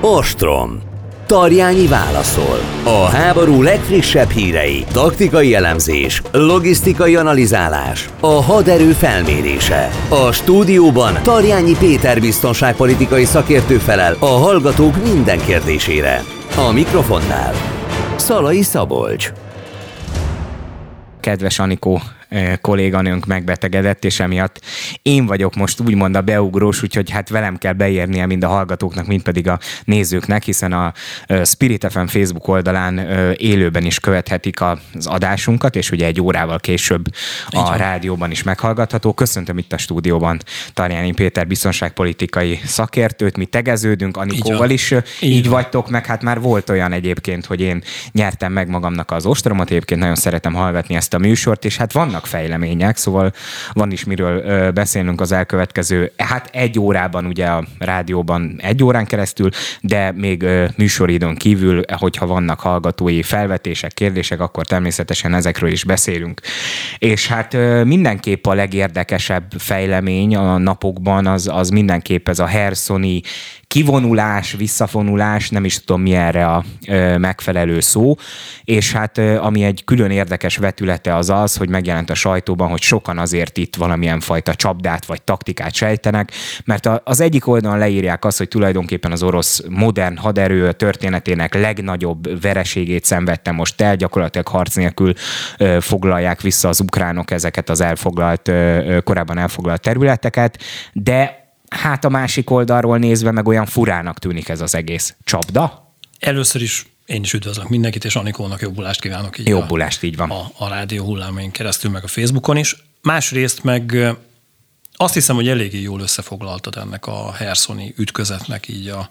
Ostrom. Tarjányi válaszol. A háború legfrissebb hírei, taktikai elemzés, logisztikai analizálás, a haderő felmérése. A stúdióban Tarjányi Péter biztonságpolitikai szakértő felel a hallgatók minden kérdésére. A mikrofonnál Szalai Szabolcs. Kedves Anikó, kolléganőnk megbetegedett, és emiatt én vagyok most úgymond a beugrós, úgyhogy hát velem kell beérnie mind a hallgatóknak, mind pedig a nézőknek, hiszen a Spirit FM Facebook oldalán élőben is követhetik az adásunkat, és ugye egy órával később a rádióban is meghallgatható. Köszöntöm itt a stúdióban Tarjáni Péter biztonságpolitikai szakértőt, mi tegeződünk, Anikóval is. Így, így vagytok, meg hát már volt olyan egyébként, hogy én nyertem meg magamnak az ostromot, egyébként nagyon szeretem hallgatni ezt a műsort, és hát vannak vannak fejlemények, szóval van is miről beszélnünk az elkövetkező, hát egy órában ugye a rádióban egy órán keresztül, de még műsoridőn kívül, hogyha vannak hallgatói felvetések, kérdések, akkor természetesen ezekről is beszélünk. És hát mindenképp a legérdekesebb fejlemény a napokban az, az mindenképp ez a Hersoni kivonulás, visszafonulás, nem is tudom mi erre a megfelelő szó, és hát ami egy külön érdekes vetülete az az, hogy megjelent a sajtóban, hogy sokan azért itt valamilyen fajta csapdát vagy taktikát sejtenek, mert az egyik oldalon leírják azt, hogy tulajdonképpen az orosz modern haderő történetének legnagyobb vereségét szenvedte most el, gyakorlatilag harc nélkül foglalják vissza az ukránok ezeket az elfoglalt, korábban elfoglalt területeket, de hát a másik oldalról nézve meg olyan furának tűnik ez az egész csapda. Először is én is üdvözlök mindenkit, és Anikónak jobbulást kívánok. Így jobbulást, így van. A, a rádió hullámain keresztül, meg a Facebookon is. Másrészt meg azt hiszem, hogy eléggé jól összefoglaltad ennek a Herszoni ütközetnek így a,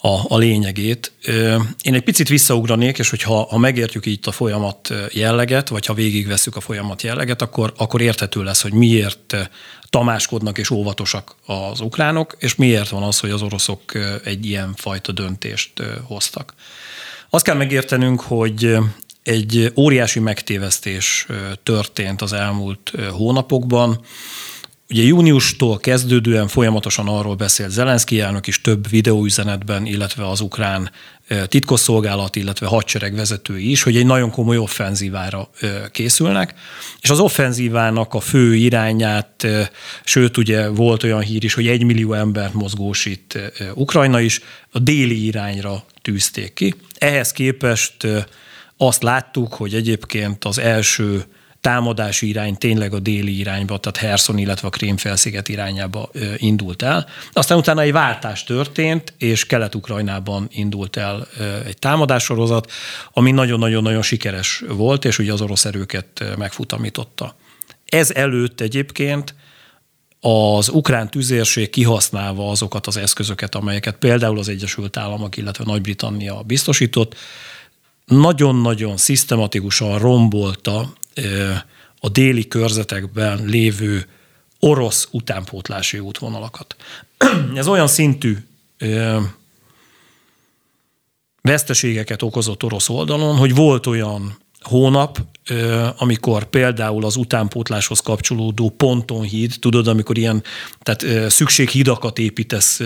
a, a lényegét. Én egy picit visszaugranék, és hogyha ha megértjük így a folyamat jelleget, vagy ha végigveszük a folyamat jelleget, akkor, akkor érthető lesz, hogy miért tamáskodnak és óvatosak az ukránok, és miért van az, hogy az oroszok egy ilyen fajta döntést hoztak. Azt kell megértenünk, hogy egy óriási megtévesztés történt az elmúlt hónapokban. Ugye júniustól kezdődően folyamatosan arról beszélt Zelenszky elnök is több videóüzenetben, illetve az ukrán titkosszolgálat, illetve hadsereg vezetői is, hogy egy nagyon komoly offenzívára készülnek, és az offenzívának a fő irányát, sőt ugye volt olyan hír is, hogy egy millió embert mozgósít Ukrajna is, a déli irányra tűzték ki. Ehhez képest azt láttuk, hogy egyébként az első támadási irány tényleg a déli irányba, tehát Herson, illetve a Krémfelsziget irányába indult el. Aztán utána egy váltás történt, és Kelet-Ukrajnában indult el egy támadássorozat, ami nagyon-nagyon-nagyon sikeres volt, és ugye az orosz erőket megfutamította. Ez előtt egyébként az ukrán tüzérség kihasználva azokat az eszközöket, amelyeket például az Egyesült Államok, illetve Nagy-Britannia biztosított, nagyon-nagyon szisztematikusan rombolta a déli körzetekben lévő orosz utánpótlási útvonalakat. Ez olyan szintű veszteségeket okozott orosz oldalon, hogy volt olyan hónap, amikor például az utánpótláshoz kapcsolódó pontonhíd, tudod, amikor ilyen tehát szükséghidakat építesz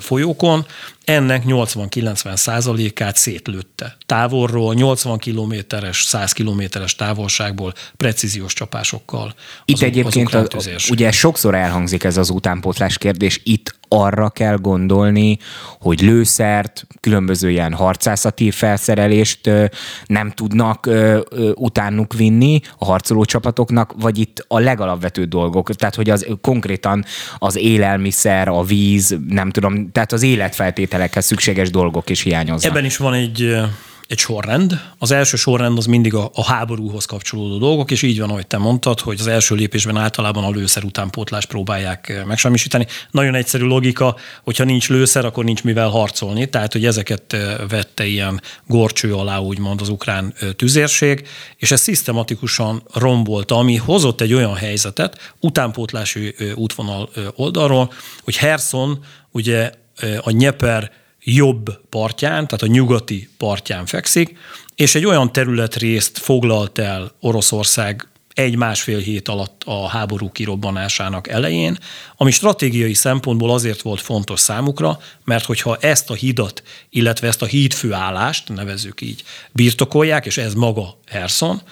folyókon, ennek 80-90 százalékát szétlőtte. Távolról 80 kilométeres, 100 kilométeres távolságból precíziós csapásokkal. Itt az, egyébként az a, ugye sokszor elhangzik ez az utánpótlás kérdés, itt arra kell gondolni, hogy lőszert, különböző ilyen harcászati felszerelést nem tudnak utánuk vinni a harcoló csapatoknak, vagy itt a legalapvetőbb dolgok, tehát hogy az konkrétan az élelmiszer, a víz, nem tudom, tehát az életfeltételekhez szükséges dolgok is hiányoznak. Ebben is van egy egy sorrend. Az első sorrend az mindig a, a háborúhoz kapcsolódó dolgok, és így van, ahogy te mondtad, hogy az első lépésben általában a lőszer utánpótlás próbálják megsemmisíteni. Nagyon egyszerű logika, hogyha nincs lőszer, akkor nincs mivel harcolni, tehát hogy ezeket vette ilyen gorcső alá, úgymond az ukrán tüzérség, és ez szisztematikusan rombolta, ami hozott egy olyan helyzetet utánpótlási útvonal oldalról, hogy Herson ugye a Nyeper jobb partján, tehát a nyugati partján fekszik, és egy olyan területrészt foglalt el Oroszország egy-másfél hét alatt a háború kirobbanásának elején, ami stratégiai szempontból azért volt fontos számukra, mert hogyha ezt a hidat, illetve ezt a hídfőállást, nevezzük így, birtokolják, és ez maga Herson,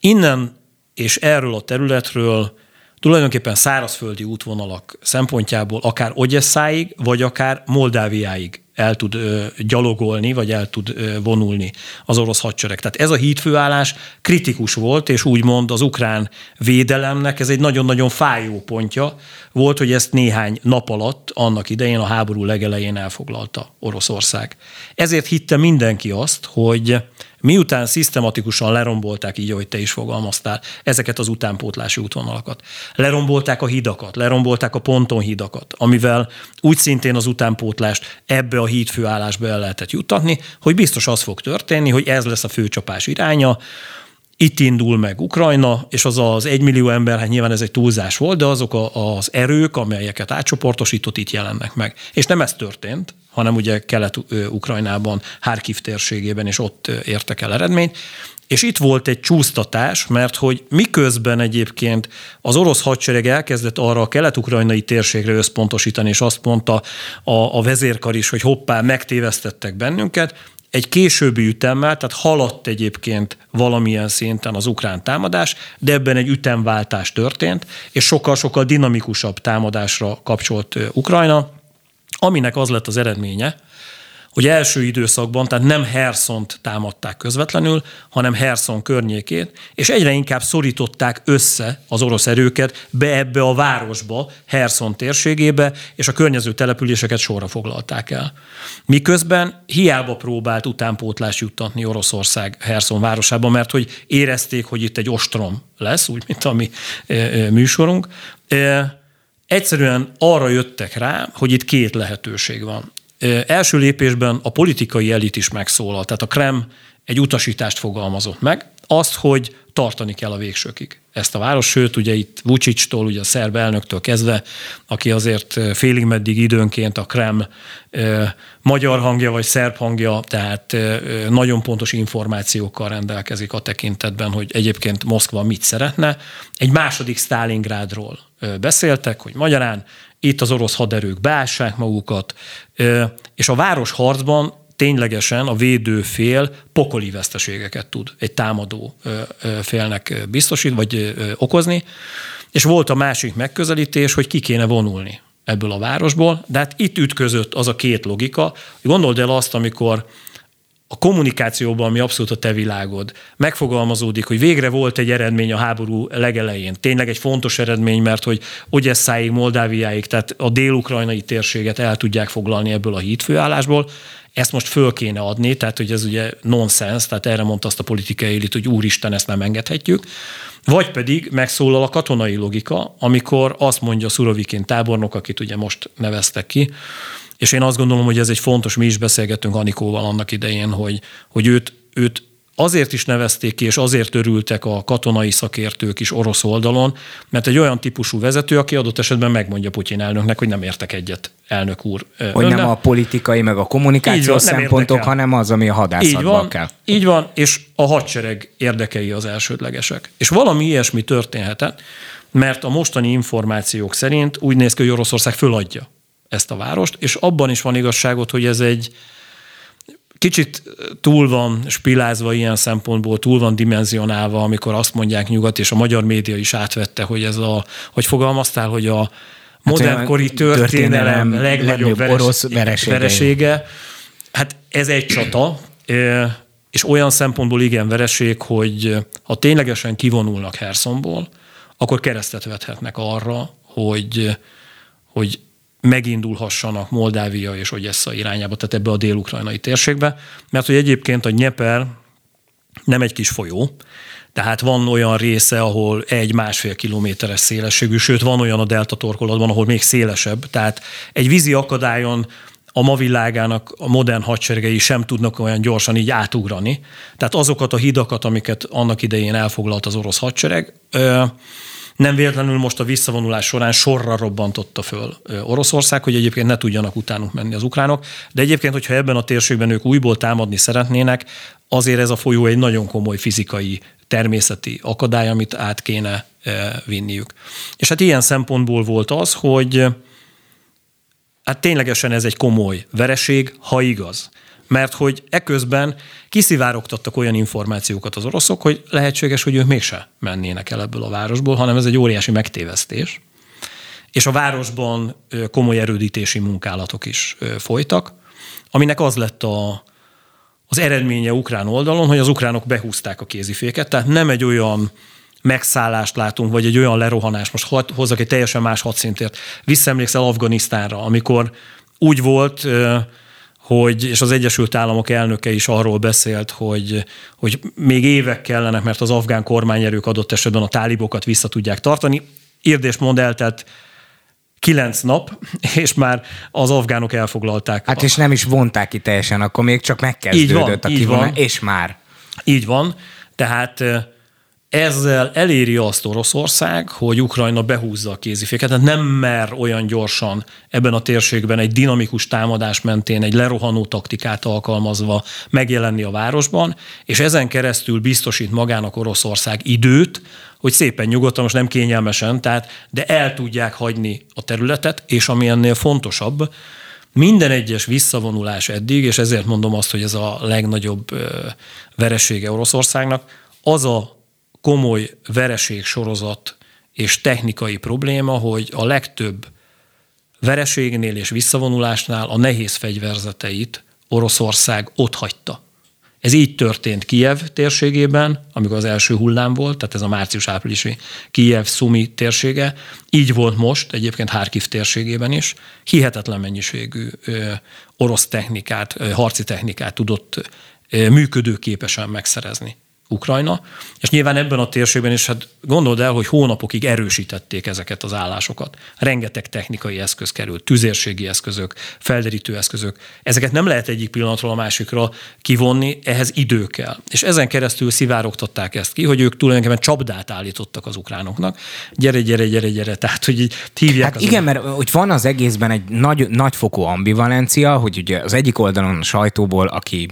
innen és erről a területről tulajdonképpen szárazföldi útvonalak szempontjából akár Ogyesszáig, vagy akár Moldáviáig el tud ö, gyalogolni, vagy el tud ö, vonulni az orosz hadsereg. Tehát ez a hídfőállás kritikus volt, és úgymond az ukrán védelemnek ez egy nagyon-nagyon fájó pontja volt, hogy ezt néhány nap alatt, annak idején a háború legelején elfoglalta Oroszország. Ezért hitte mindenki azt, hogy Miután szisztematikusan lerombolták, így ahogy te is fogalmaztál, ezeket az utánpótlási útvonalakat. Lerombolták a hidakat, lerombolták a pontonhidakat, amivel úgy szintén az utánpótlást ebbe a hídfőállásba el lehetett juttatni, hogy biztos az fog történni, hogy ez lesz a főcsapás iránya, itt indul meg Ukrajna, és az az egymillió ember, hát nyilván ez egy túlzás volt, de azok a, az erők, amelyeket átcsoportosított, itt jelennek meg. És nem ez történt, hanem ugye Kelet-Ukrajnában, Harkiv térségében, és ott értek el eredményt. És itt volt egy csúsztatás, mert hogy miközben egyébként az orosz hadsereg elkezdett arra a kelet-ukrajnai térségre összpontosítani, és azt mondta a, a vezérkar is, hogy hoppá, megtévesztettek bennünket, egy későbbi ütemmel, tehát haladt egyébként valamilyen szinten az ukrán támadás, de ebben egy ütemváltás történt, és sokkal-sokkal dinamikusabb támadásra kapcsolt Ukrajna, aminek az lett az eredménye, hogy első időszakban, tehát nem Herszont támadták közvetlenül, hanem Herszon környékét, és egyre inkább szorították össze az orosz erőket be ebbe a városba, Herszon térségébe, és a környező településeket sorra foglalták el. Miközben hiába próbált utánpótlás juttatni Oroszország Herszon városába, mert hogy érezték, hogy itt egy ostrom lesz, úgy, mint a mi e, e, műsorunk, e, egyszerűen arra jöttek rá, hogy itt két lehetőség van. Első lépésben a politikai elit is megszólal, tehát a Krem egy utasítást fogalmazott meg, azt, hogy tartani kell a végsőkig ezt a város, sőt, ugye itt Vucic-tól, ugye a szerb elnöktől kezdve, aki azért félig meddig időnként a Krem magyar hangja vagy szerb hangja, tehát nagyon pontos információkkal rendelkezik a tekintetben, hogy egyébként Moszkva mit szeretne. Egy második Stalingrádról beszéltek, hogy magyarán itt az orosz haderők beássák magukat, és a város harcban ténylegesen a védő fél pokoli veszteségeket tud egy támadó félnek biztosít, vagy okozni. És volt a másik megközelítés, hogy ki kéne vonulni ebből a városból, de hát itt ütközött az a két logika. Gondold el azt, amikor a kommunikációban, ami abszolút a te világod, megfogalmazódik, hogy végre volt egy eredmény a háború legelején. Tényleg egy fontos eredmény, mert hogy Ogyesszáig, Moldáviáig, tehát a dél-ukrajnai térséget el tudják foglalni ebből a hídfőállásból, ezt most föl kéne adni, tehát hogy ez ugye nonsens, tehát erre mondta azt a politikai elit, hogy úristen, ezt nem engedhetjük. Vagy pedig megszólal a katonai logika, amikor azt mondja Szurovikin tábornok, akit ugye most neveztek ki, és én azt gondolom, hogy ez egy fontos, mi is beszélgettünk Anikóval annak idején, hogy, hogy őt, őt azért is nevezték ki, és azért örültek a katonai szakértők is orosz oldalon, mert egy olyan típusú vezető, aki adott esetben megmondja Putyin elnöknek, hogy nem értek egyet, elnök úr. Hogy nem a politikai, meg a kommunikáció van, szempontok, hanem az, ami a hadászatban így van, kell. Így van, és a hadsereg érdekei az elsődlegesek. És valami ilyesmi történhetett, mert a mostani információk szerint úgy néz ki, hogy Oroszország föladja ezt a várost, és abban is van igazságot, hogy ez egy kicsit túl van spilázva ilyen szempontból, túl van dimenzionálva, amikor azt mondják nyugat, és a magyar média is átvette, hogy ez a, hogy fogalmaztál, hogy a hát modernkori hát történelem, történelem legnagyobb veres, orosz veresége. veresége. Hát ez egy csata, és olyan szempontból igen vereség, hogy ha ténylegesen kivonulnak Herszonból, akkor keresztet vethetnek arra, hogy, hogy megindulhassanak Moldávia és Ogyessa irányába, tehát ebbe a dél-ukrajnai térségbe, mert hogy egyébként a Nyeper nem egy kis folyó, tehát van olyan része, ahol egy-másfél kilométeres szélességű, sőt van olyan a delta torkolatban, ahol még szélesebb. Tehát egy vízi akadályon a ma világának a modern hadseregei sem tudnak olyan gyorsan így átugrani. Tehát azokat a hidakat, amiket annak idején elfoglalt az orosz hadsereg, nem véletlenül most a visszavonulás során sorra robbantotta föl Oroszország, hogy egyébként ne tudjanak utánuk menni az ukránok. De egyébként, hogyha ebben a térségben ők újból támadni szeretnének, azért ez a folyó egy nagyon komoly fizikai természeti akadály, amit át kéne vinniük. És hát ilyen szempontból volt az, hogy hát ténylegesen ez egy komoly vereség, ha igaz. Mert hogy eközben kiszivárogtattak olyan információkat az oroszok, hogy lehetséges, hogy ők mégse mennének el ebből a városból, hanem ez egy óriási megtévesztés. És a városban komoly erődítési munkálatok is folytak, aminek az lett a, az eredménye ukrán oldalon, hogy az ukránok behúzták a kéziféket, tehát nem egy olyan megszállást látunk, vagy egy olyan lerohanás, most hozzak egy teljesen más hadszintért. Visszaemlékszel Afganisztánra, amikor úgy volt, hogy, és az Egyesült Államok elnöke is arról beszélt, hogy, hogy még évek kellenek, mert az afgán kormányerők adott esetben a tálibokat vissza tudják tartani. Érdés mond eltelt kilenc nap, és már az afgánok elfoglalták. Hát a... és nem is vonták ki teljesen, akkor még csak megkezdődött így van, a kivonás, és már. Így van, tehát ezzel eléri azt Oroszország, hogy Ukrajna behúzza a kéziféket, tehát nem mer olyan gyorsan ebben a térségben egy dinamikus támadás mentén egy lerohanó taktikát alkalmazva megjelenni a városban, és ezen keresztül biztosít magának Oroszország időt, hogy szépen nyugodtan, most nem kényelmesen, tehát, de el tudják hagyni a területet, és ami ennél fontosabb, minden egyes visszavonulás eddig, és ezért mondom azt, hogy ez a legnagyobb veresége Oroszországnak, az a komoly vereség sorozat és technikai probléma, hogy a legtöbb vereségnél és visszavonulásnál a nehéz fegyverzeteit Oroszország ott hagyta. Ez így történt Kijev térségében, amikor az első hullám volt, tehát ez a március-áprilisi Kijev-Szumi térsége. Így volt most, egyébként Harkiv térségében is. Hihetetlen mennyiségű orosz technikát, harci technikát tudott működőképesen megszerezni. Ukrajna, és nyilván ebben a térségben is, hát gondold el, hogy hónapokig erősítették ezeket az állásokat. Rengeteg technikai eszköz került, tüzérségi eszközök, felderítő eszközök. Ezeket nem lehet egyik pillanatról a másikra kivonni, ehhez idő kell. És ezen keresztül szivárogtatták ezt ki, hogy ők tulajdonképpen csapdát állítottak az ukránoknak. Gyere, gyere, gyere, gyere. Tehát, hogy így hívják. Hát igen, mert hogy van az egészben egy nagy, nagyfokú ambivalencia, hogy ugye az egyik oldalon a sajtóból, aki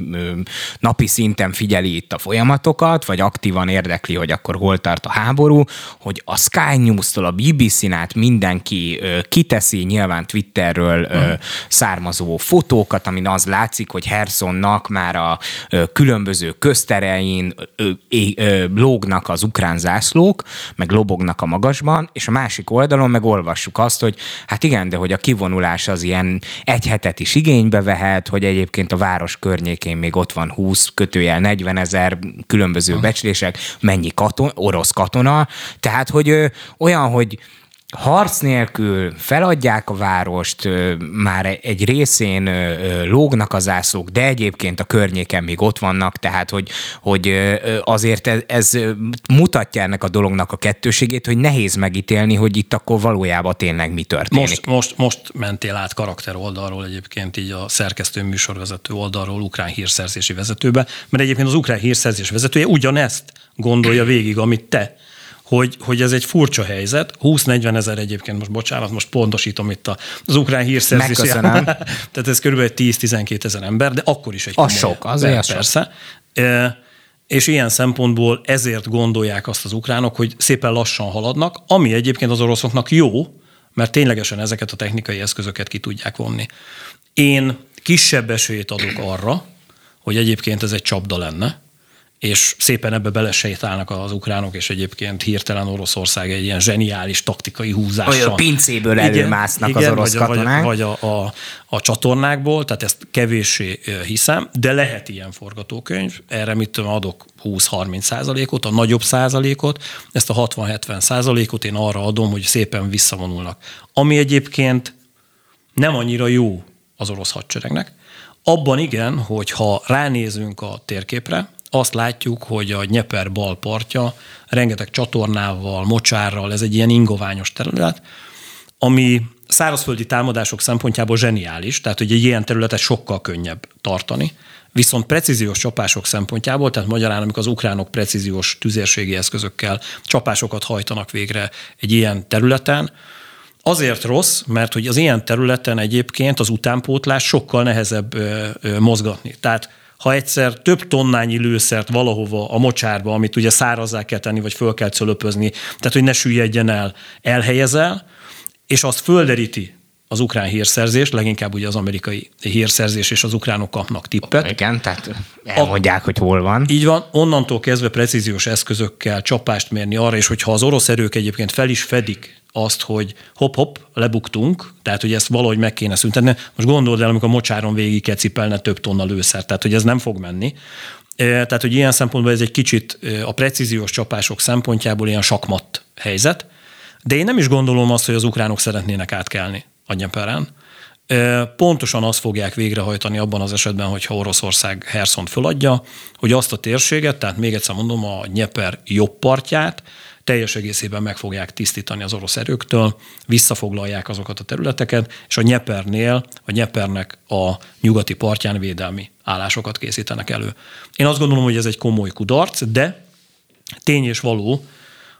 napi szinten figyeli itt a folyamatokat, sokat, vagy aktívan érdekli, hogy akkor hol tart a háború, hogy a Sky News-tól a BBC-n át mindenki ö, kiteszi nyilván Twitterről ö, uh-huh. származó fotókat, amin az látszik, hogy Hersonnak már a ö, különböző közterein ö, ö, lógnak az ukrán zászlók, meg lobognak a magasban, és a másik oldalon meg olvassuk azt, hogy hát igen, de hogy a kivonulás az ilyen egy hetet is igénybe vehet, hogy egyébként a város környékén még ott van 20 kötőjel 40 ezer különböző különböző becslések, mennyi katon, orosz katona, tehát hogy ö, olyan, hogy harc nélkül feladják a várost, már egy részén lógnak az zászlók, de egyébként a környéken még ott vannak, tehát hogy, hogy azért ez, ez mutatja ennek a dolognak a kettőségét, hogy nehéz megítélni, hogy itt akkor valójában tényleg mi történik. Most, most, most mentél át karakter oldalról egyébként így a szerkesztő műsorvezető oldalról ukrán hírszerzési vezetőbe, mert egyébként az ukrán hírszerzés vezetője ugyanezt gondolja végig, amit te hogy, hogy ez egy furcsa helyzet. 20-40 ezer egyébként, most bocsánat, most pontosítom itt az ukrán hírszerzés. Tehát ez kb. 10-12 ezer ember, de akkor is egy Az sok, azért persze. Sok. És ilyen szempontból ezért gondolják azt az ukránok, hogy szépen lassan haladnak, ami egyébként az oroszoknak jó, mert ténylegesen ezeket a technikai eszközöket ki tudják vonni. Én kisebb esélyt adok arra, hogy egyébként ez egy csapda lenne, és szépen ebbe belesétálnak az ukránok, és egyébként hirtelen Oroszország egy ilyen zseniális taktikai húzással. Olyan pincéből előmásznak igen, az orosz vagy, katonák. Vagy, vagy a, a, a csatornákból, tehát ezt kevéssé hiszem, de lehet ilyen forgatókönyv. Erre mit tudom, adok 20-30 százalékot, a nagyobb százalékot, ezt a 60-70 százalékot én arra adom, hogy szépen visszavonulnak. Ami egyébként nem annyira jó az orosz hadseregnek. Abban igen, hogy ha ránézünk a térképre, azt látjuk, hogy a Nyeper bal partja rengeteg csatornával, mocsárral, ez egy ilyen ingoványos terület, ami szárazföldi támadások szempontjából zseniális, tehát hogy egy ilyen területet sokkal könnyebb tartani, viszont precíziós csapások szempontjából, tehát magyarán, amikor az ukránok precíziós tüzérségi eszközökkel csapásokat hajtanak végre egy ilyen területen, azért rossz, mert hogy az ilyen területen egyébként az utánpótlás sokkal nehezebb mozgatni. Tehát ha egyszer több tonnányi lőszert valahova a mocsárba, amit ugye szárazzá kell tenni, vagy föl kell cölöpözni, tehát hogy ne süllyedjen el, elhelyezel, és azt földeríti az ukrán hírszerzés, leginkább ugye az amerikai hírszerzés, és az ukránok kapnak tippet. Igen, tehát elmondják, a, hogy hol van. Így van, onnantól kezdve precíziós eszközökkel csapást mérni arra, és hogyha az orosz erők egyébként fel is fedik azt, hogy hop-hop, lebuktunk, tehát hogy ezt valahogy meg kéne szüntetni. Most gondold el, amikor mocsáron végig kell cipelne több tonna lőszer, tehát hogy ez nem fog menni. Tehát, hogy ilyen szempontból ez egy kicsit a precíziós csapások szempontjából ilyen sakmat helyzet, de én nem is gondolom azt, hogy az ukránok szeretnének átkelni a Nyeperen. Pontosan azt fogják végrehajtani abban az esetben, hogyha Oroszország Herszont föladja, hogy azt a térséget, tehát még egyszer mondom, a Nyeper jobb partját, teljes egészében meg fogják tisztítani az orosz erőktől, visszafoglalják azokat a területeket, és a Nyepernél, a Nyepernek a nyugati partján védelmi állásokat készítenek elő. Én azt gondolom, hogy ez egy komoly kudarc, de tény és való,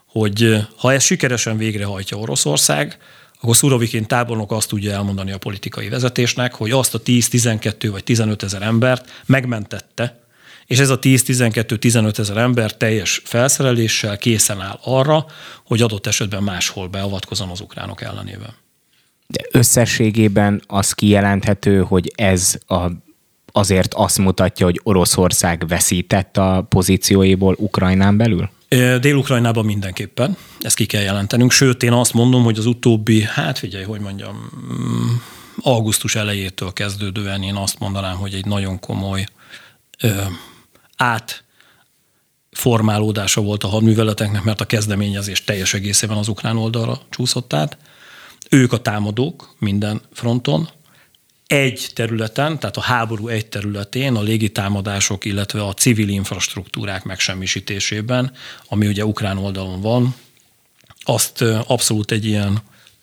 hogy ha ezt sikeresen végrehajtja Oroszország, akkor Szurovikin tábornok azt tudja elmondani a politikai vezetésnek, hogy azt a 10, 12 vagy 15 ezer embert megmentette, és ez a 10-12-15 ezer ember teljes felszereléssel készen áll arra, hogy adott esetben máshol beavatkozon az ukránok ellenében. De összességében az kijelenthető, hogy ez a, azért azt mutatja, hogy Oroszország veszített a pozícióiból Ukrajnán belül? Dél-Ukrajnában mindenképpen, ezt ki kell jelentenünk, sőt én azt mondom, hogy az utóbbi, hát figyelj, hogy mondjam, mm, augusztus elejétől kezdődően én azt mondanám, hogy egy nagyon komoly ö, át formálódása volt a hadműveleteknek, mert a kezdeményezés teljes egészében az ukrán oldalra csúszott át. Ők a támadók minden fronton, egy területen, tehát a háború egy területén a légitámadások, illetve a civil infrastruktúrák megsemmisítésében, ami ugye ukrán oldalon van, azt abszolút egy ilyen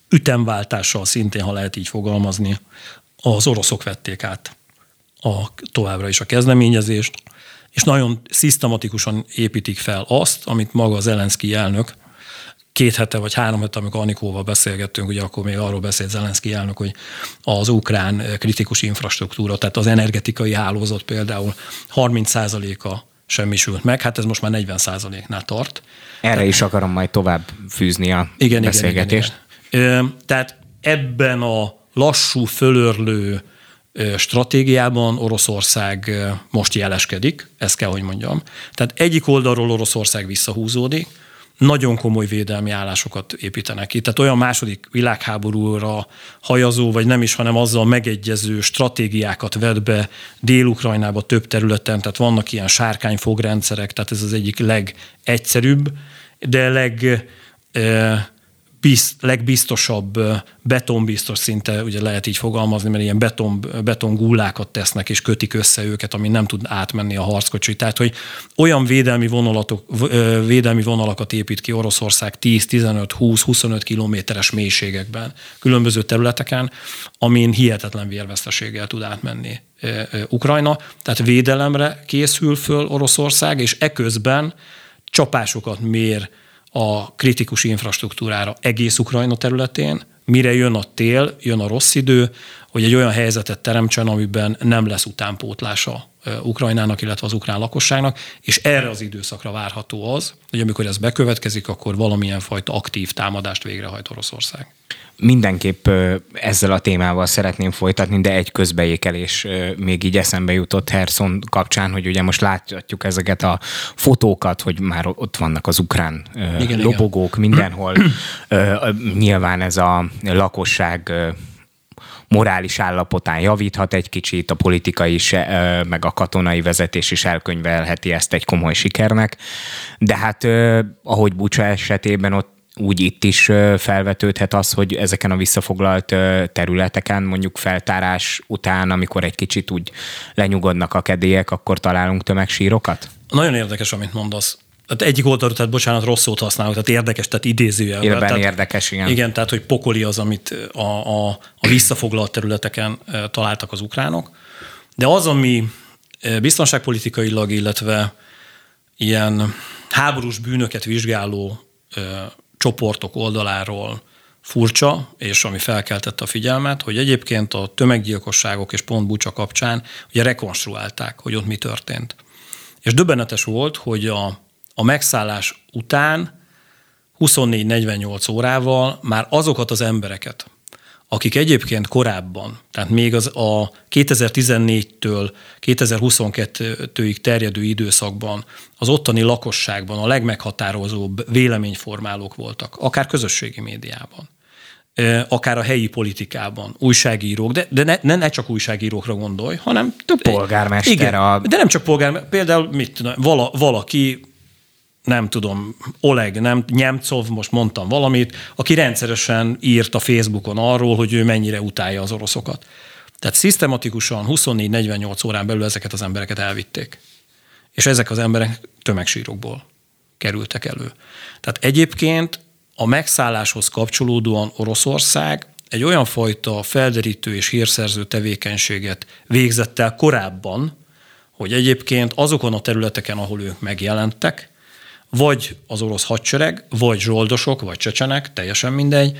ütemváltással szintén, ha lehet így fogalmazni, az oroszok vették át a, továbbra is a kezdeményezést, és nagyon szisztematikusan építik fel azt, amit maga az Elenszki elnök két hete vagy három hete, amikor Anikóval beszélgettünk, ugye akkor még arról beszélt Zelenszky elnök, hogy az ukrán kritikus infrastruktúra, tehát az energetikai hálózat például 30%-a semmisült meg, hát ez most már 40%-nál tart. Erre tehát, is akarom majd tovább fűzni a igen, beszélgetést. Igen, igen, igen. Tehát ebben a lassú, fölörlő stratégiában Oroszország most jeleskedik, ezt kell, hogy mondjam. Tehát egyik oldalról Oroszország visszahúzódik, nagyon komoly védelmi állásokat építenek ki. Tehát olyan második világháborúra hajazó, vagy nem is, hanem azzal megegyező stratégiákat vet be Dél-Ukrajnába több területen, tehát vannak ilyen sárkányfogrendszerek, tehát ez az egyik legegyszerűbb, de leg bizt, legbiztosabb, betonbiztos szinte, ugye lehet így fogalmazni, mert ilyen beton, betongullákat tesznek és kötik össze őket, ami nem tud átmenni a harckocsi. Tehát, hogy olyan védelmi, vonalatok, védelmi vonalakat épít ki Oroszország 10, 15, 20, 25 kilométeres mélységekben, különböző területeken, amin hihetetlen vérveszteséggel tud átmenni Ukrajna. Tehát védelemre készül föl Oroszország, és eközben csapásokat mér a kritikus infrastruktúrára egész Ukrajna területén, mire jön a tél, jön a rossz idő, hogy egy olyan helyzetet teremtsen, amiben nem lesz utánpótlása Ukrajnának, illetve az ukrán lakosságnak, és erre az időszakra várható az, hogy amikor ez bekövetkezik, akkor valamilyen fajta aktív támadást végrehajt Oroszország mindenképp ezzel a témával szeretném folytatni, de egy közbeékelés még így eszembe jutott Herson kapcsán, hogy ugye most látjuk ezeket a fotókat, hogy már ott vannak az ukrán igen, lobogók igen. mindenhol. Nyilván ez a lakosság morális állapotán javíthat egy kicsit, a politikai is, meg a katonai vezetés is elkönyvelheti ezt egy komoly sikernek. De hát ahogy Bucsa esetében ott úgy itt is felvetődhet az, hogy ezeken a visszafoglalt területeken, mondjuk feltárás után, amikor egy kicsit úgy lenyugodnak a kedélyek, akkor találunk tömegsírokat? Nagyon érdekes, amit mondasz. Tehát egyik oldalról, tehát bocsánat, rossz szót használok, tehát érdekes, tehát idézőjel. Élben tehát, érdekes, igen. Igen, tehát hogy pokoli az, amit a, a, a visszafoglalt területeken találtak az ukránok. De az, ami biztonságpolitikailag, illetve ilyen háborús bűnöket vizsgáló csoportok oldaláról furcsa, és ami felkeltette a figyelmet, hogy egyébként a tömeggyilkosságok és pont Bucsa kapcsán ugye rekonstruálták, hogy ott mi történt. És döbbenetes volt, hogy a, a megszállás után 24-48 órával már azokat az embereket, akik egyébként korábban, tehát még az a 2014-től 2022-ig terjedő időszakban az ottani lakosságban a legmeghatározóbb véleményformálók voltak, akár közösségi médiában akár a helyi politikában, újságírók, de, de ne, ne, ne csak újságírókra gondolj, hanem több polgármester. Igen, a... de nem csak polgármester, például mit tudom, vala, valaki, nem tudom, Oleg, nem, Nyemcov, most mondtam valamit, aki rendszeresen írt a Facebookon arról, hogy ő mennyire utálja az oroszokat. Tehát szisztematikusan 24-48 órán belül ezeket az embereket elvitték. És ezek az emberek tömegsírokból kerültek elő. Tehát egyébként a megszálláshoz kapcsolódóan Oroszország egy olyan fajta felderítő és hírszerző tevékenységet végzett el korábban, hogy egyébként azokon a területeken, ahol ők megjelentek, vagy az orosz hadsereg, vagy zsoldosok, vagy csecsenek, teljesen mindegy,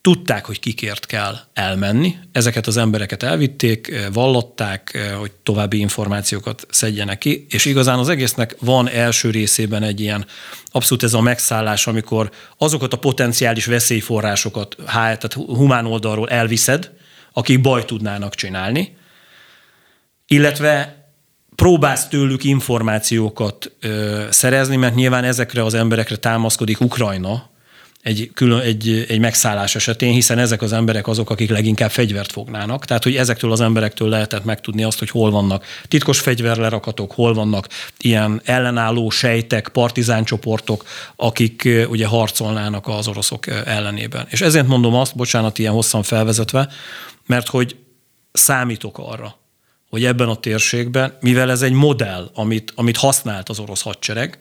Tudták, hogy kikért kell elmenni, ezeket az embereket elvitték, vallották, hogy további információkat szedjenek ki, és igazán az egésznek van első részében egy ilyen abszolút ez a megszállás, amikor azokat a potenciális veszélyforrásokat, tehát humán oldalról elviszed, akik baj tudnának csinálni, illetve próbálsz tőlük információkat ö, szerezni, mert nyilván ezekre az emberekre támaszkodik Ukrajna, egy, külön, egy, egy megszállás esetén, hiszen ezek az emberek azok, akik leginkább fegyvert fognának. Tehát, hogy ezektől az emberektől lehetett megtudni azt, hogy hol vannak titkos fegyverlerakatok, hol vannak ilyen ellenálló sejtek, partizán-csoportok, akik ugye harcolnának az oroszok ellenében. És ezért mondom azt, bocsánat, ilyen hosszan felvezetve, mert hogy számítok arra, hogy ebben a térségben, mivel ez egy modell, amit, amit használt az orosz hadsereg,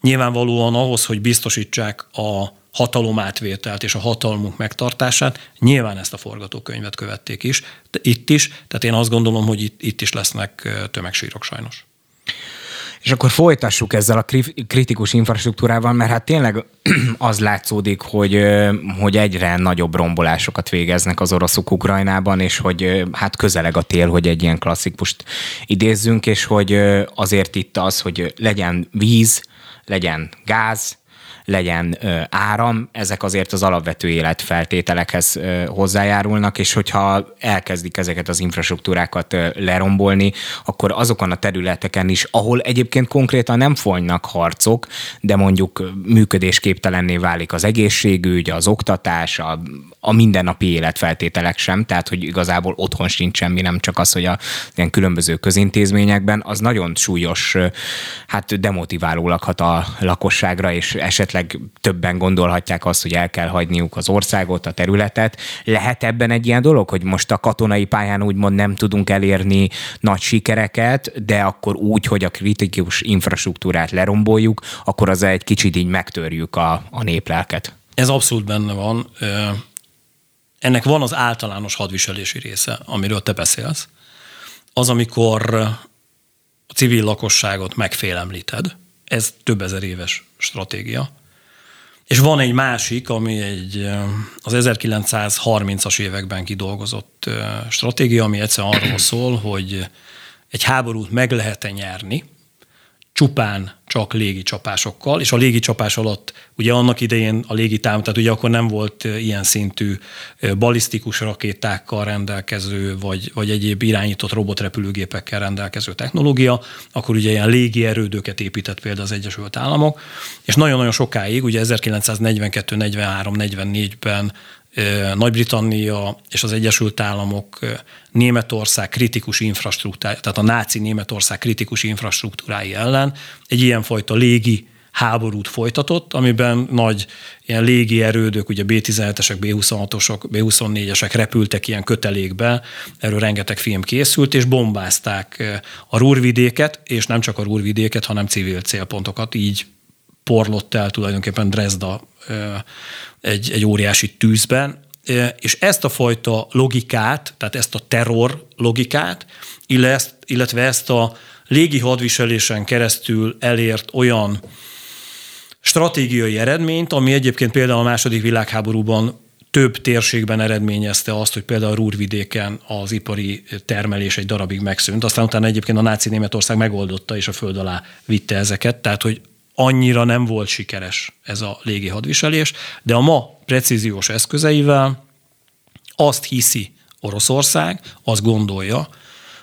nyilvánvalóan ahhoz, hogy biztosítsák a hatalomátvételt és a hatalmunk megtartását, nyilván ezt a forgatókönyvet követték is, de itt is, tehát én azt gondolom, hogy itt, itt is lesznek tömegsírok sajnos. És akkor folytassuk ezzel a kritikus infrastruktúrával, mert hát tényleg az látszódik, hogy, hogy egyre nagyobb rombolásokat végeznek az oroszok Ukrajnában, és hogy hát közeleg a tél, hogy egy ilyen klasszikust idézzünk, és hogy azért itt az, hogy legyen víz, legyen gáz, legyen áram, ezek azért az alapvető életfeltételekhez hozzájárulnak, és hogyha elkezdik ezeket az infrastruktúrákat lerombolni, akkor azokon a területeken is, ahol egyébként konkrétan nem folynak harcok, de mondjuk működésképtelenné válik az egészségügy, az oktatás, a, a mindennapi életfeltételek sem, tehát hogy igazából otthon sincs semmi, nem csak az, hogy a ilyen különböző közintézményekben, az nagyon súlyos, hát demotiválólag a lakosságra, és esetleg többen gondolhatják azt, hogy el kell hagyniuk az országot, a területet. Lehet ebben egy ilyen dolog, hogy most a katonai pályán úgymond nem tudunk elérni nagy sikereket, de akkor úgy, hogy a kritikus infrastruktúrát leromboljuk, akkor az egy kicsit így megtörjük a, a néplelket. Ez abszolút benne van ennek van az általános hadviselési része, amiről te beszélsz. Az, amikor a civil lakosságot megfélemlíted, ez több ezer éves stratégia. És van egy másik, ami egy az 1930-as években kidolgozott stratégia, ami egyszerűen arról szól, hogy egy háborút meg lehet-e nyerni, csupán csak légicsapásokkal, és a légicsapás alatt ugye annak idején a légitám, tehát ugye akkor nem volt ilyen szintű balisztikus rakétákkal rendelkező, vagy, vagy egyéb irányított robotrepülőgépekkel rendelkező technológia, akkor ugye ilyen légi erődöket épített például az Egyesült Államok, és nagyon-nagyon sokáig, ugye 1942, 43, 44-ben nagy-Britannia és az Egyesült Államok Németország kritikus infrastruktúrája, tehát a náci Németország kritikus infrastruktúrái ellen egy ilyenfajta légi háborút folytatott, amiben nagy ilyen légi erődök, ugye B-17-esek, B-26-osok, B-24-esek repültek ilyen kötelékbe, erről rengeteg film készült, és bombázták a Rúrvidéket, és nem csak a Rúrvidéket, hanem civil célpontokat, így porlott el tulajdonképpen Dresda egy, egy óriási tűzben, és ezt a fajta logikát, tehát ezt a terror logikát, illetve ezt a légi hadviselésen keresztül elért olyan stratégiai eredményt, ami egyébként például a második világháborúban több térségben eredményezte azt, hogy például a Rúrvidéken az ipari termelés egy darabig megszűnt. Aztán utána egyébként a náci Németország megoldotta és a föld alá vitte ezeket, tehát hogy annyira nem volt sikeres ez a légi hadviselés, de a ma precíziós eszközeivel azt hiszi Oroszország, azt gondolja,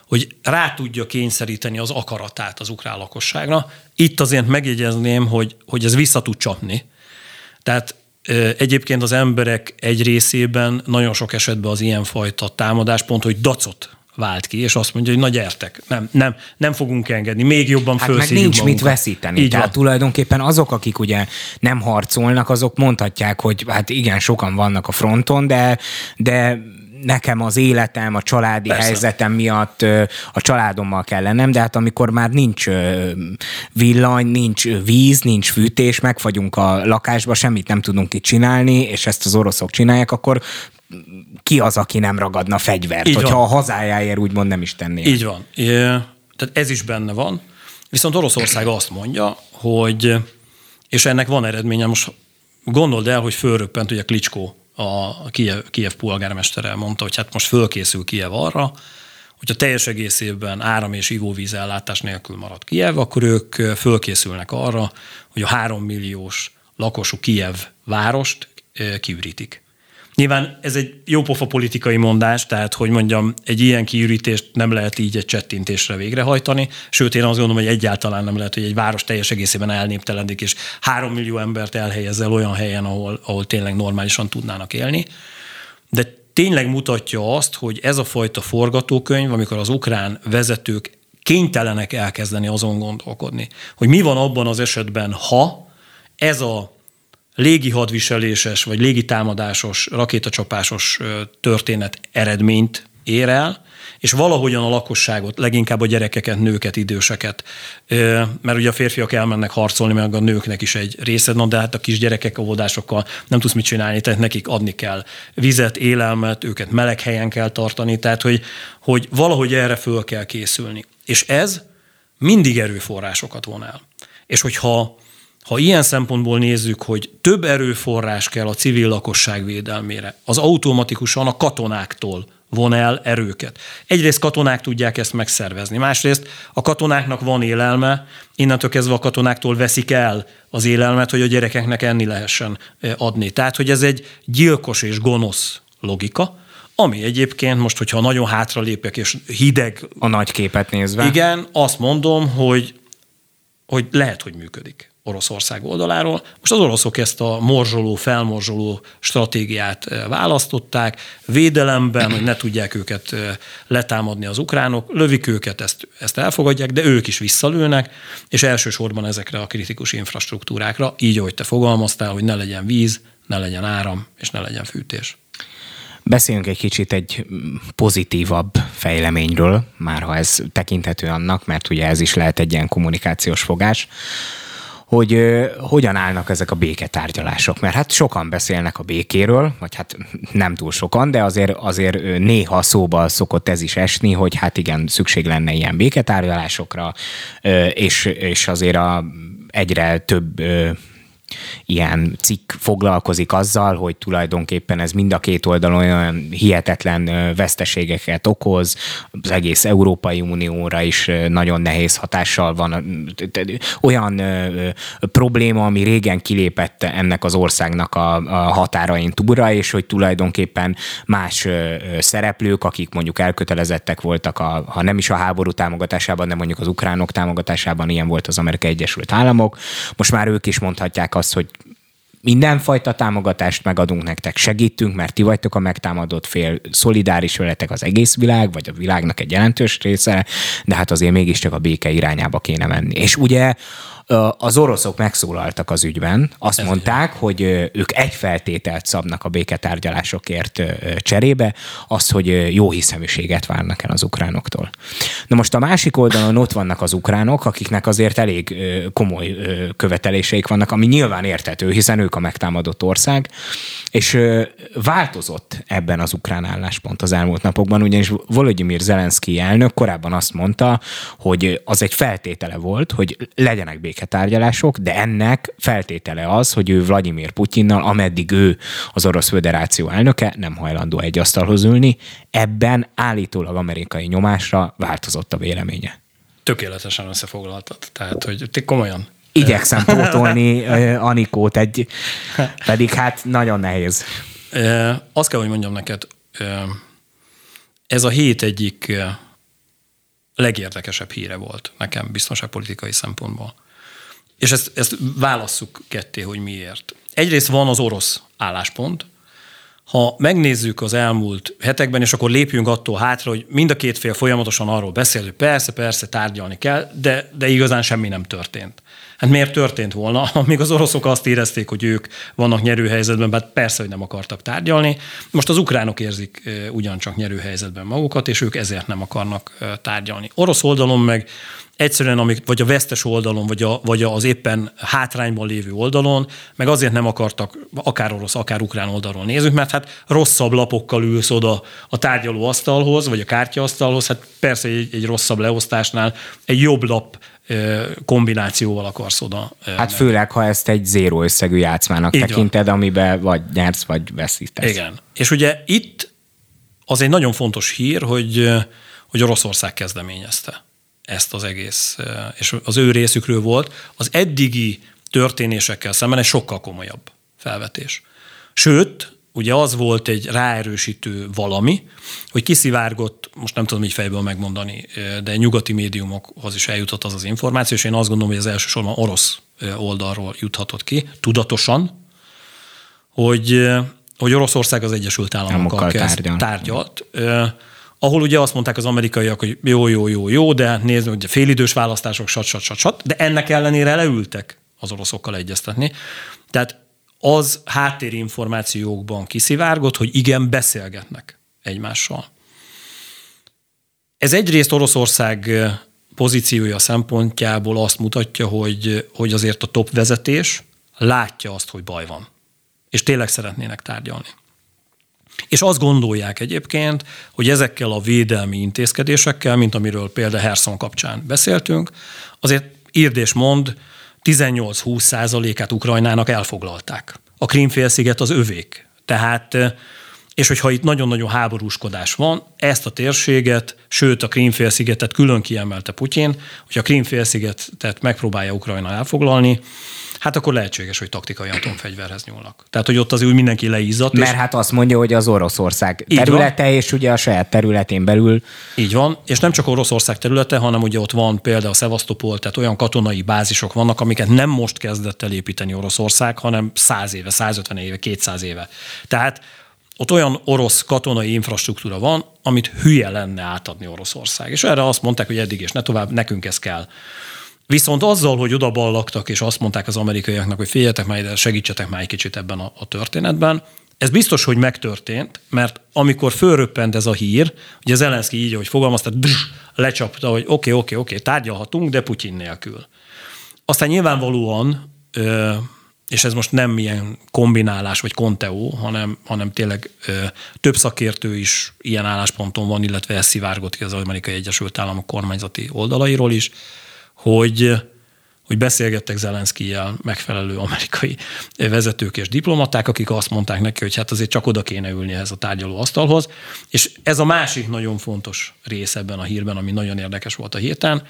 hogy rá tudja kényszeríteni az akaratát az ukrán lakosságra. Itt azért megjegyezném, hogy, hogy ez vissza tud csapni. Tehát Egyébként az emberek egy részében nagyon sok esetben az ilyenfajta támadás pont, hogy dacot vált ki, és azt mondja, hogy na gyertek, nem, nem, nem fogunk engedni, még jobban hát meg nincs magunkat. mit veszíteni. Így Tehát van. tulajdonképpen azok, akik ugye nem harcolnak, azok mondhatják, hogy hát igen, sokan vannak a fronton, de, de nekem az életem, a családi Persze. helyzetem miatt a családommal kell lennem, de hát amikor már nincs villany, nincs víz, nincs fűtés, megfagyunk a lakásba, semmit nem tudunk itt csinálni, és ezt az oroszok csinálják, akkor ki az, aki nem ragadna fegyvert, Így hogyha van. a hazájáért úgymond nem is tenné. Így van. É, tehát ez is benne van. Viszont Oroszország azt mondja, hogy, és ennek van eredménye, most gondold el, hogy fölröppent ugye Klicskó a Kiev, Kiev polgármestere mondta, hogy hát most fölkészül Kiev arra, hogyha teljes egészében áram- és ivóvíz ellátás nélkül marad Kiev, akkor ők fölkészülnek arra, hogy a három milliós lakosú Kiev várost kiürítik. Nyilván ez egy jópofa politikai mondás, tehát hogy mondjam, egy ilyen kiürítést nem lehet így egy csettintésre végrehajtani, sőt én azt gondolom, hogy egyáltalán nem lehet, hogy egy város teljes egészében elnéptelendik, és három millió embert elhelyezzel olyan helyen, ahol, ahol tényleg normálisan tudnának élni. De tényleg mutatja azt, hogy ez a fajta forgatókönyv, amikor az ukrán vezetők kénytelenek elkezdeni azon gondolkodni, hogy mi van abban az esetben, ha ez a légi hadviseléses vagy légi támadásos, rakétacsapásos történet eredményt ér el, és valahogyan a lakosságot, leginkább a gyerekeket, nőket, időseket, mert ugye a férfiak elmennek harcolni, meg a nőknek is egy része, de hát a kis gyerekek óvodásokkal nem tudsz mit csinálni, tehát nekik adni kell vizet, élelmet, őket meleg helyen kell tartani, tehát hogy, hogy valahogy erre föl kell készülni. És ez mindig erőforrásokat von el. És hogyha ha ilyen szempontból nézzük, hogy több erőforrás kell a civil lakosság védelmére, az automatikusan a katonáktól von el erőket. Egyrészt katonák tudják ezt megszervezni, másrészt a katonáknak van élelme, innentől kezdve a katonáktól veszik el az élelmet, hogy a gyerekeknek enni lehessen eh, adni. Tehát, hogy ez egy gyilkos és gonosz logika, ami egyébként most, hogyha nagyon hátralépek és hideg... A nagy képet nézve. Igen, azt mondom, hogy, hogy lehet, hogy működik. Oroszország oldaláról. Most az oroszok ezt a morzsoló, felmorzsoló stratégiát eh, választották, védelemben, hogy ne tudják őket eh, letámadni az ukránok, lövik őket, ezt, ezt elfogadják, de ők is visszalőnek, és elsősorban ezekre a kritikus infrastruktúrákra, így, ahogy te fogalmaztál, hogy ne legyen víz, ne legyen áram, és ne legyen fűtés. Beszéljünk egy kicsit egy pozitívabb fejleményről, már ha ez tekinthető annak, mert ugye ez is lehet egy ilyen kommunikációs fogás hogy hogyan állnak ezek a béketárgyalások. Mert hát sokan beszélnek a békéről, vagy hát nem túl sokan, de azért, azért néha szóba szokott ez is esni, hogy hát igen, szükség lenne ilyen béketárgyalásokra, és, és azért a, egyre több ilyen cikk foglalkozik azzal, hogy tulajdonképpen ez mind a két oldalon olyan hihetetlen veszteségeket okoz, az egész Európai Unióra is nagyon nehéz hatással van. Olyan probléma, ami régen kilépett ennek az országnak a, határain túlra, és hogy tulajdonképpen más szereplők, akik mondjuk elkötelezettek voltak, a, ha nem is a háború támogatásában, de mondjuk az ukránok támogatásában, ilyen volt az Amerikai Egyesült Államok, most már ők is mondhatják azt, hogy mindenfajta támogatást megadunk nektek, segítünk, mert ti vagytok a megtámadott fél, szolidáris veletek az egész világ, vagy a világnak egy jelentős része, de hát azért mégiscsak a béke irányába kéne menni. És ugye az oroszok megszólaltak az ügyben, azt Ez mondták, ugye. hogy ők egy feltételt szabnak a béketárgyalásokért cserébe, az, hogy jó hiszeműséget várnak el az ukránoktól. Na most a másik oldalon ott vannak az ukránok, akiknek azért elég komoly követeléseik vannak, ami nyilván értető, hiszen ők a megtámadott ország, és változott ebben az ukrán álláspont az elmúlt napokban, ugyanis Volodymyr Zelenszky elnök korábban azt mondta, hogy az egy feltétele volt, hogy legyenek béke béketárgyalások, de ennek feltétele az, hogy ő Vladimir Putyinnal, ameddig ő az Orosz Föderáció elnöke, nem hajlandó egy asztalhoz ülni. Ebben állítólag amerikai nyomásra változott a véleménye. Tökéletesen összefoglaltad. Tehát, hogy ti komolyan Igyekszem pótolni Anikót egy, pedig hát nagyon nehéz. Azt kell, hogy mondjam neked, ez a hét egyik legérdekesebb híre volt nekem biztonságpolitikai szempontból. És ezt, ezt válasszuk ketté, hogy miért. Egyrészt van az orosz álláspont, ha megnézzük az elmúlt hetekben, és akkor lépjünk attól hátra, hogy mind a két fél folyamatosan arról beszél, hogy persze, persze, tárgyalni kell, de, de igazán semmi nem történt. Hát miért történt volna, amíg az oroszok azt érezték, hogy ők vannak nyerőhelyzetben, hát persze, hogy nem akartak tárgyalni. Most az ukránok érzik ugyancsak nyerőhelyzetben magukat, és ők ezért nem akarnak tárgyalni. Orosz oldalon meg egyszerűen, amik, vagy a vesztes oldalon, vagy, a, vagy az éppen hátrányban lévő oldalon, meg azért nem akartak akár orosz, akár ukrán oldalról nézzük, mert hát rosszabb lapokkal ülsz oda a tárgyaló asztalhoz, vagy a kártyaasztalhoz, hát persze egy, egy rosszabb leosztásnál egy jobb lap kombinációval akarsz oda. Hát főleg, ha ezt egy zéró összegű játszmának Így tekinted, van. amiben vagy nyersz, vagy veszítesz. Igen. És ugye itt az egy nagyon fontos hír, hogy, hogy Oroszország kezdeményezte ezt az egész, és az ő részükről volt. Az eddigi történésekkel szemben egy sokkal komolyabb felvetés. Sőt, ugye az volt egy ráerősítő valami, hogy kiszivárgott, most nem tudom így fejből megmondani, de nyugati médiumokhoz is eljutott az az információ, és én azt gondolom, hogy az elsősorban orosz oldalról juthatott ki, tudatosan, hogy, hogy Oroszország az Egyesült Államokkal kezd, tárgyalt. ahol ugye azt mondták az amerikaiak, hogy jó, jó, jó, jó, de nézd, hogy félidős választások, sat, sat, sat, sat, de ennek ellenére leültek az oroszokkal egyeztetni. Tehát az háttérinformációkban kiszivárgott, hogy igen, beszélgetnek egymással. Ez egyrészt Oroszország pozíciója szempontjából azt mutatja, hogy, hogy azért a top vezetés látja azt, hogy baj van. És tényleg szeretnének tárgyalni. És azt gondolják egyébként, hogy ezekkel a védelmi intézkedésekkel, mint amiről például Herson kapcsán beszéltünk, azért írd és mond, 18-20 százalékát Ukrajnának elfoglalták. A Krímfélsziget az övék. Tehát és hogyha itt nagyon-nagyon háborúskodás van, ezt a térséget, sőt a Krímfélszigetet külön kiemelte Putyin, hogy a Krímfélszigetet megpróbálja Ukrajna elfoglalni, hát akkor lehetséges, hogy taktikai atomfegyverhez nyúlnak. Tehát, hogy ott az úgy mindenki leízzadt. Mert hát azt mondja, hogy az Oroszország területe, és ugye a saját területén belül. Így van, és nem csak Oroszország területe, hanem ugye ott van például Szevasztopol, tehát olyan katonai bázisok vannak, amiket nem most kezdett el építeni Oroszország, hanem 100 éve, 150 éve, 200 éve. Tehát ott olyan orosz katonai infrastruktúra van, amit hülye lenne átadni Oroszország. És erre azt mondták, hogy eddig és ne tovább, nekünk ez kell. Viszont azzal, hogy oda ballaktak, és azt mondták az amerikaiaknak, hogy féljetek már ide, segítsetek már egy kicsit ebben a, a történetben, ez biztos, hogy megtörtént, mert amikor fölröppent ez a hír, ugye Zelenszky így, hogy fogalmazta, lecsapta, hogy oké, okay, oké, okay, oké, okay, tárgyalhatunk, de Putyin nélkül. Aztán nyilvánvalóan, és ez most nem ilyen kombinálás vagy konteó, hanem, hanem tényleg több szakértő is ilyen állásponton van, illetve ez szivárgott ki az Amerikai Egyesült Államok kormányzati oldalairól is, hogy, hogy beszélgettek Zelenszkijel megfelelő amerikai vezetők és diplomaták, akik azt mondták neki, hogy hát azért csak oda kéne ülni ehhez a tárgyaló asztalhoz. És ez a másik nagyon fontos rész ebben a hírben, ami nagyon érdekes volt a héten,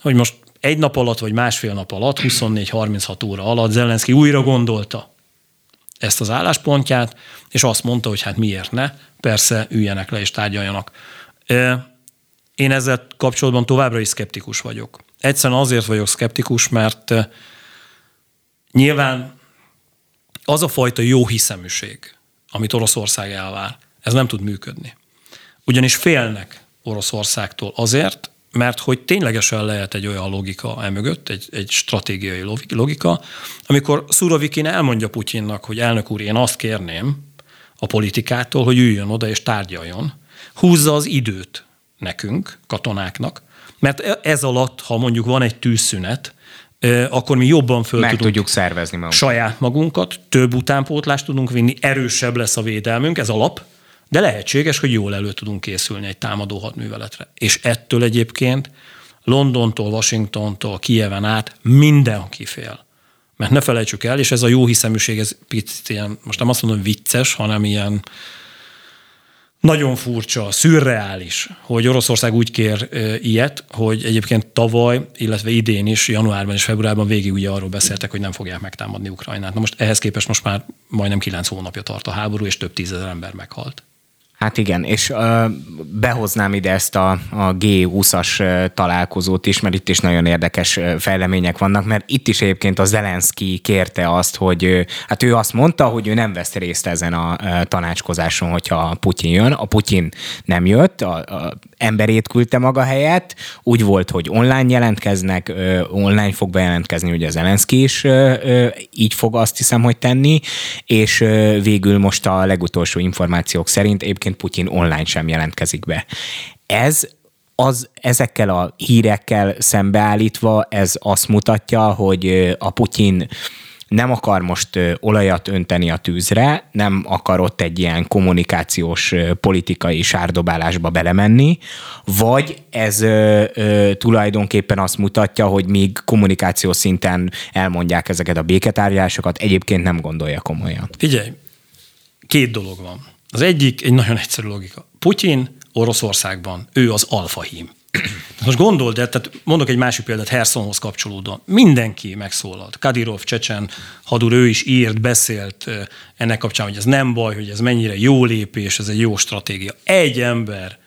hogy most egy nap alatt, vagy másfél nap alatt, 24-36 óra alatt Zelenszky újra gondolta ezt az álláspontját, és azt mondta, hogy hát miért ne, persze üljenek le és tárgyaljanak. Én ezzel kapcsolatban továbbra is szkeptikus vagyok. Egyszerűen azért vagyok szkeptikus, mert eh, nyilván az a fajta jó hiszeműség, amit Oroszország elvár, ez nem tud működni. Ugyanis félnek Oroszországtól azért, mert hogy ténylegesen lehet egy olyan logika emögött, egy, egy stratégiai logika, amikor Szurovikin elmondja Putyinnak, hogy elnök úr, én azt kérném a politikától, hogy üljön oda és tárgyaljon, húzza az időt nekünk, katonáknak, mert ez alatt, ha mondjuk van egy tűzszünet, akkor mi jobban föl Meg tudunk tudjuk szervezni magunkat. saját magunkat, több utánpótlást tudunk vinni, erősebb lesz a védelmünk, ez alap, de lehetséges, hogy jól elő tudunk készülni egy támadó hadműveletre. És ettől egyébként Londontól, Washingtontól, Kieven át mindenki fél. Mert ne felejtsük el, és ez a jó hiszeműség, ez picit ilyen, most nem azt mondom vicces, hanem ilyen nagyon furcsa, szürreális, hogy Oroszország úgy kér ilyet, hogy egyébként tavaly, illetve idén is, januárban és februárban végig ugye arról beszéltek, hogy nem fogják megtámadni Ukrajnát. Na most ehhez képest most már majdnem kilenc hónapja tart a háború, és több tízezer ember meghalt. Hát igen, és uh, behoznám ide ezt a, a G20-as uh, találkozót is, mert itt is nagyon érdekes fejlemények vannak, mert itt is egyébként a Zelenszky kérte azt, hogy hát ő azt mondta, hogy ő nem vesz részt ezen a tanácskozáson, hogyha Putyin jön. A Putyin nem jött, a, a emberét küldte maga helyett, úgy volt, hogy online jelentkeznek, online fog bejelentkezni, ugye Zelenszky is így fog azt hiszem, hogy tenni, és végül most a legutolsó információk szerint egyébként egyébként Putyin online sem jelentkezik be. Ez az ezekkel a hírekkel szembeállítva ez azt mutatja, hogy a Putyin nem akar most olajat önteni a tűzre, nem akar ott egy ilyen kommunikációs politikai sárdobálásba belemenni, vagy ez ö, ö, tulajdonképpen azt mutatja, hogy míg kommunikációs szinten elmondják ezeket a béketárgyásokat, egyébként nem gondolja komolyan. Figyelj, két dolog van. Az egyik egy nagyon egyszerű logika. Putyin Oroszországban, ő az alfahím. Most gondold el, tehát mondok egy másik példát Hersonhoz kapcsolódóan. Mindenki megszólalt. Kadirov, Csecsen, hadur, ő is írt, beszélt ennek kapcsán, hogy ez nem baj, hogy ez mennyire jó lépés, ez egy jó stratégia. Egy ember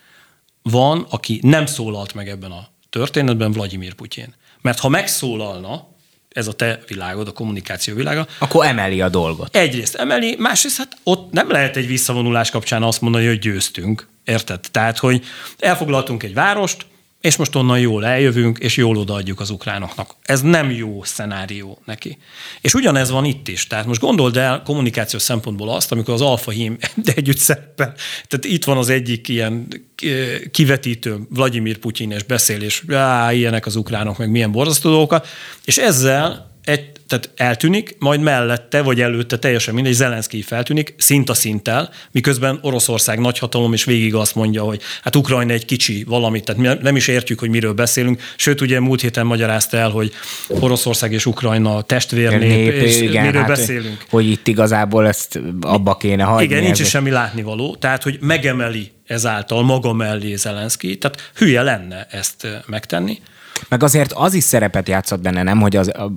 van, aki nem szólalt meg ebben a történetben, Vladimir Putyin. Mert ha megszólalna, ez a te világod, a kommunikáció világa. Akkor emeli a dolgot. Egyrészt emeli, másrészt hát ott nem lehet egy visszavonulás kapcsán azt mondani, hogy győztünk. Érted? Tehát, hogy elfoglaltunk egy várost, és most onnan jól eljövünk, és jól odaadjuk az ukránoknak. Ez nem jó szenárió neki. És ugyanez van itt is. Tehát most gondold el kommunikációs szempontból azt, amikor az alfa hím együtt szerepel. Tehát itt van az egyik ilyen eh, kivetítő Vladimir Putyin és beszél, és á, ilyenek az ukránok, meg milyen borzasztó dolgokat, és ezzel egy, tehát eltűnik, majd mellette vagy előtte teljesen mindegy, Zelenszky feltűnik, szint a szinttel, miközben Oroszország nagyhatalom, és végig azt mondja, hogy hát Ukrajna egy kicsi valamit, tehát nem is értjük, hogy miről beszélünk. Sőt, ugye múlt héten magyarázta el, hogy Oroszország és Ukrajna testvérnép, Nép, és igen, miről hát, beszélünk. Hogy itt igazából ezt abba kéne hagyni. Igen, nincs is semmi látnivaló, tehát hogy megemeli ezáltal maga mellé Zelenszky, tehát hülye lenne ezt megtenni. Meg azért az is szerepet játszott benne, nem, hogy az, a,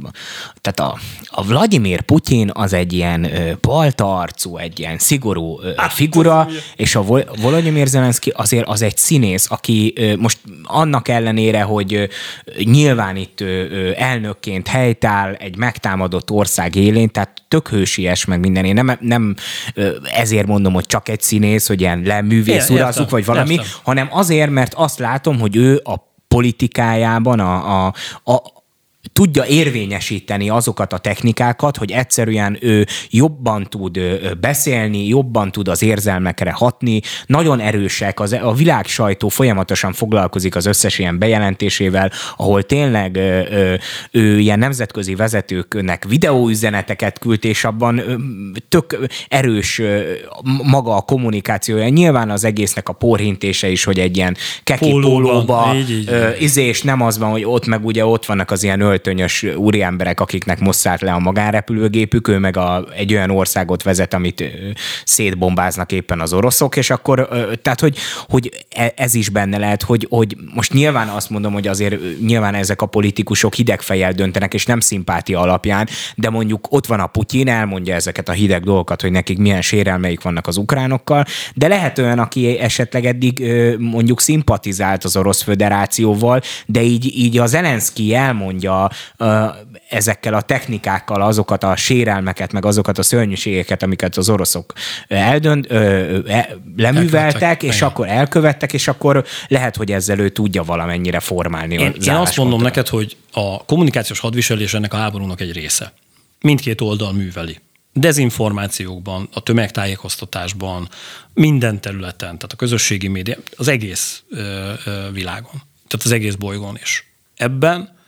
tehát a, a Vladimir Putyin az egy ilyen balta arcú, egy ilyen szigorú hát, figura, és a Volodymyr Zelenszky azért az egy színész, aki most annak ellenére, hogy nyilván itt elnökként helytáll egy megtámadott ország élén, tehát tök hősies meg minden. Én nem, nem ezért mondom, hogy csak egy színész, hogy ilyen leművész urazuk, vagy valami, értem. hanem azért, mert azt látom, hogy ő a politikájában, a, a, a, tudja érvényesíteni azokat a technikákat, hogy egyszerűen ő jobban tud beszélni, jobban tud az érzelmekre hatni, nagyon erősek, az, a világ sajtó folyamatosan foglalkozik az összes ilyen bejelentésével, ahol tényleg ő, ő ilyen nemzetközi vezetőknek videóüzeneteket küld, és abban tök erős maga a kommunikációja. Nyilván az egésznek a porhintése is, hogy egy ilyen keki pólóba, izé, és nem az van, hogy ott meg ugye ott vannak az ilyen öltönyös úriemberek, akiknek mosszát le a magánrepülőgépük, ő meg a, egy olyan országot vezet, amit szétbombáznak éppen az oroszok, és akkor, tehát, hogy, hogy e, ez is benne lehet, hogy, hogy most nyilván azt mondom, hogy azért nyilván ezek a politikusok hidegfejjel döntenek, és nem szimpátia alapján, de mondjuk ott van a Putyin, elmondja ezeket a hideg dolgokat, hogy nekik milyen sérelmeik vannak az ukránokkal, de lehet olyan, aki esetleg eddig mondjuk szimpatizált az Orosz Föderációval, de így, így az Zelenszky elmondja ezekkel a technikákkal azokat a sérelmeket, meg azokat a szörnyűségeket, amiket az oroszok eldönt, e, leműveltek, és igen. akkor elkövettek, és akkor lehet, hogy ezzel ő tudja valamennyire formálni. Én, én azt mondom neked, hogy a kommunikációs hadviselés ennek a háborúnak egy része. Mindkét oldal műveli dezinformációkban, a tömegtájékoztatásban, minden területen, tehát a közösségi média, az egész ö, ö, világon, tehát az egész bolygón is. Ebben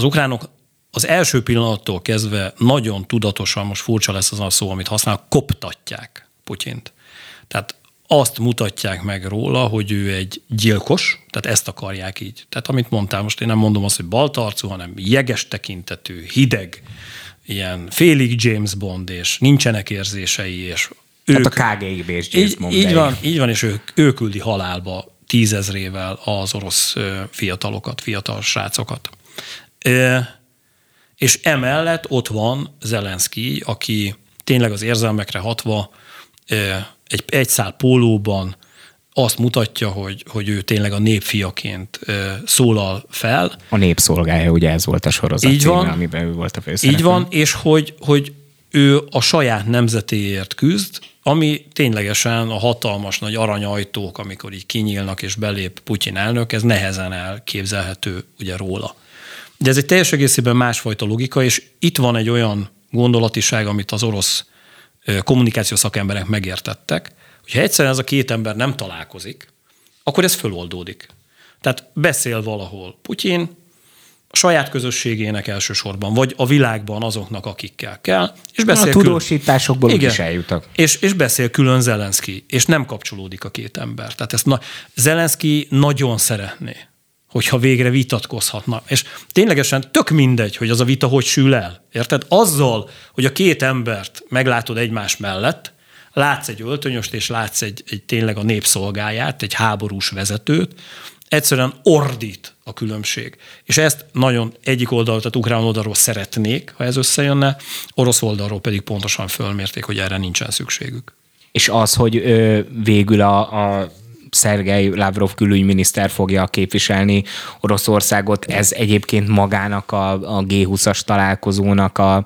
az ukránok az első pillanattól kezdve nagyon tudatosan, most furcsa lesz az a szó, amit használ, koptatják Putyint. Tehát azt mutatják meg róla, hogy ő egy gyilkos, tehát ezt akarják így. Tehát amit mondtál, most én nem mondom azt, hogy baltarcú, hanem jeges tekintetű, hideg, ilyen félig James Bond, és nincsenek érzései, és ők, hát a KGB és James így, Bond. Így van, így van, és ő, ő küldi halálba tízezrével az orosz fiatalokat, fiatal srácokat. És emellett ott van Zelenszky, aki tényleg az érzelmekre hatva egy egyszál pólóban azt mutatja, hogy, hogy ő tényleg a népfiaként szólal fel. A népszolgája, ugye ez volt a sorozat így van, címe, amiben ő volt a főszereplő. Így van, és hogy, hogy ő a saját nemzetéért küzd, ami ténylegesen a hatalmas nagy aranyajtók, amikor így kinyílnak és belép Putyin elnök, ez nehezen elképzelhető ugye róla. De ez egy teljes egészében másfajta logika, és itt van egy olyan gondolatiság, amit az orosz kommunikáció szakemberek megértettek, hogyha egyszerűen ez a két ember nem találkozik, akkor ez föloldódik. Tehát beszél valahol Putyin, a saját közösségének elsősorban, vagy a világban azoknak, akikkel kell. És beszél a tudósításokból külön, igen, is eljutak. És, és beszél külön Zelenszky, és nem kapcsolódik a két ember. Tehát ezt na, Zelenszky nagyon szeretné, hogyha végre vitatkozhatna. És ténylegesen tök mindegy, hogy az a vita hogy sül el. Érted? Azzal, hogy a két embert meglátod egymás mellett, látsz egy öltönyöst, és látsz egy, egy tényleg a népszolgáját, egy háborús vezetőt, egyszerűen ordít a különbség. És ezt nagyon egyik oldalról, tehát ukrán oldalról szeretnék, ha ez összejönne, orosz oldalról pedig pontosan fölmérték, hogy erre nincsen szükségük. És az, hogy ö, végül a, a Szergei Lavrov külügyminiszter fogja képviselni Oroszországot. Ez egyébként magának a, a G20-as találkozónak a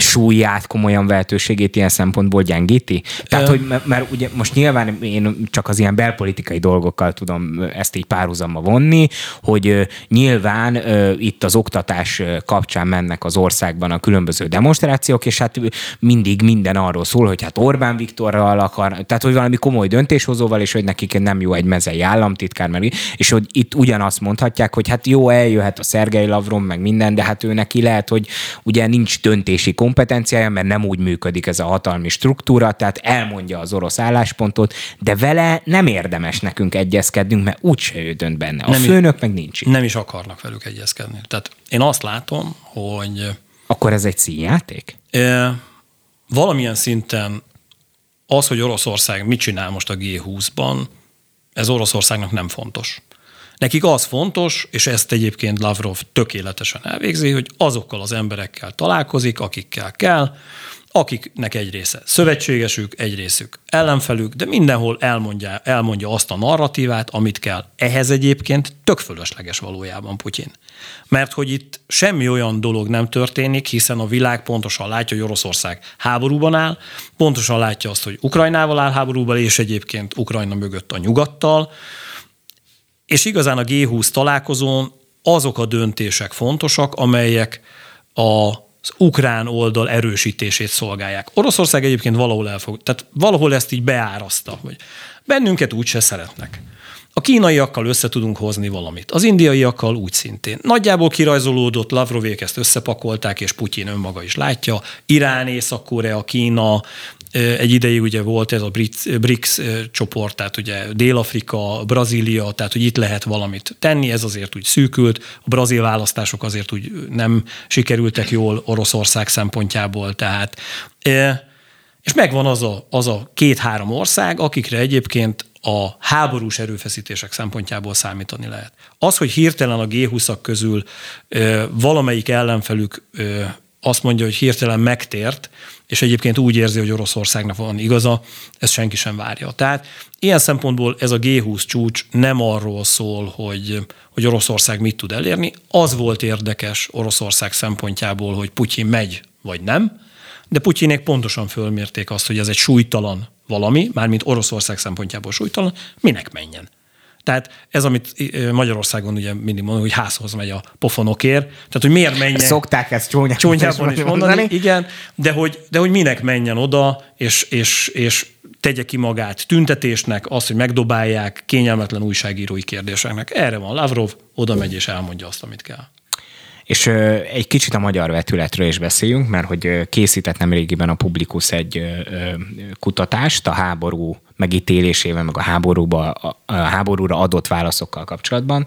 súlyát, komolyan vehetőségét ilyen szempontból gyengíti? Tehát, hogy mert ugye most nyilván én csak az ilyen belpolitikai dolgokkal tudom ezt így párhuzamba vonni, hogy nyilván itt az oktatás kapcsán mennek az országban a különböző demonstrációk, és hát mindig minden arról szól, hogy hát Orbán Viktorral akar, tehát hogy valami komoly döntéshozóval, és hogy nekik nem jó egy mezei államtitkár, mert, és hogy itt ugyanazt mondhatják, hogy hát jó, eljöhet a Szergei Lavrom, meg minden, de hát ő neki lehet, hogy ugye nincs döntési kompetenciája, mert nem úgy működik ez a hatalmi struktúra, tehát elmondja az orosz álláspontot, de vele nem érdemes nekünk egyezkednünk, mert úgyse ő dönt benne. A nem főnök is, meg nincs. Nem is akarnak velük egyezkedni. Tehát én azt látom, hogy... Akkor ez egy színjáték? E, valamilyen szinten az, hogy Oroszország mit csinál most a G20-ban, ez Oroszországnak nem fontos. Nekik az fontos, és ezt egyébként Lavrov tökéletesen elvégzi, hogy azokkal az emberekkel találkozik, akikkel kell, akiknek egy része szövetségesük, egy részük ellenfelük, de mindenhol elmondja, elmondja azt a narratívát, amit kell. Ehhez egyébként tök fölösleges valójában Putyin. Mert hogy itt semmi olyan dolog nem történik, hiszen a világ pontosan látja, hogy Oroszország háborúban áll, pontosan látja azt, hogy Ukrajnával áll háborúban, és egyébként Ukrajna mögött a nyugattal, és igazán a G20 találkozón azok a döntések fontosak, amelyek a az ukrán oldal erősítését szolgálják. Oroszország egyébként valahol elfog, tehát valahol ezt így beáraszta, hogy bennünket úgyse szeretnek. A kínaiakkal össze tudunk hozni valamit. Az indiaiakkal úgy szintén. Nagyjából kirajzolódott, Lavrovék ezt összepakolták, és Putyin önmaga is látja. Irán, Észak-Korea, Kína, egy ideig ugye volt ez a BRICS csoport, tehát ugye Dél-Afrika, Brazília, tehát hogy itt lehet valamit tenni, ez azért úgy szűkült, a brazil választások azért úgy nem sikerültek jól Oroszország szempontjából, tehát és megvan az a, az a két-három ország, akikre egyébként a háborús erőfeszítések szempontjából számítani lehet. Az, hogy hirtelen a G20-ak közül ö, valamelyik ellenfelük ö, azt mondja, hogy hirtelen megtért, és egyébként úgy érzi, hogy Oroszországnak van igaza, ezt senki sem várja. Tehát ilyen szempontból ez a G20 csúcs nem arról szól, hogy, hogy Oroszország mit tud elérni. Az volt érdekes Oroszország szempontjából, hogy Putyin megy vagy nem, de Putyinék pontosan fölmérték azt, hogy ez egy súlytalan valami, mármint Oroszország szempontjából súlytalan, minek menjen. Tehát ez, amit Magyarországon ugye mindig mondom, hogy házhoz megy a pofonokért. Tehát, hogy miért menjen. Szokták ezt csúnyában, csúnyában is mondani. mondani. Igen, de hogy, de hogy minek menjen oda, és, és, és tegye ki magát tüntetésnek, azt, hogy megdobálják kényelmetlen újságírói kérdéseknek. Erre van Lavrov, oda megy és elmondja azt, amit kell. És egy kicsit a magyar vetületről is beszéljünk, mert hogy készített nem régiben a Publikus egy kutatást a háború megítélésével, meg a, háborúba, a háborúra adott válaszokkal kapcsolatban,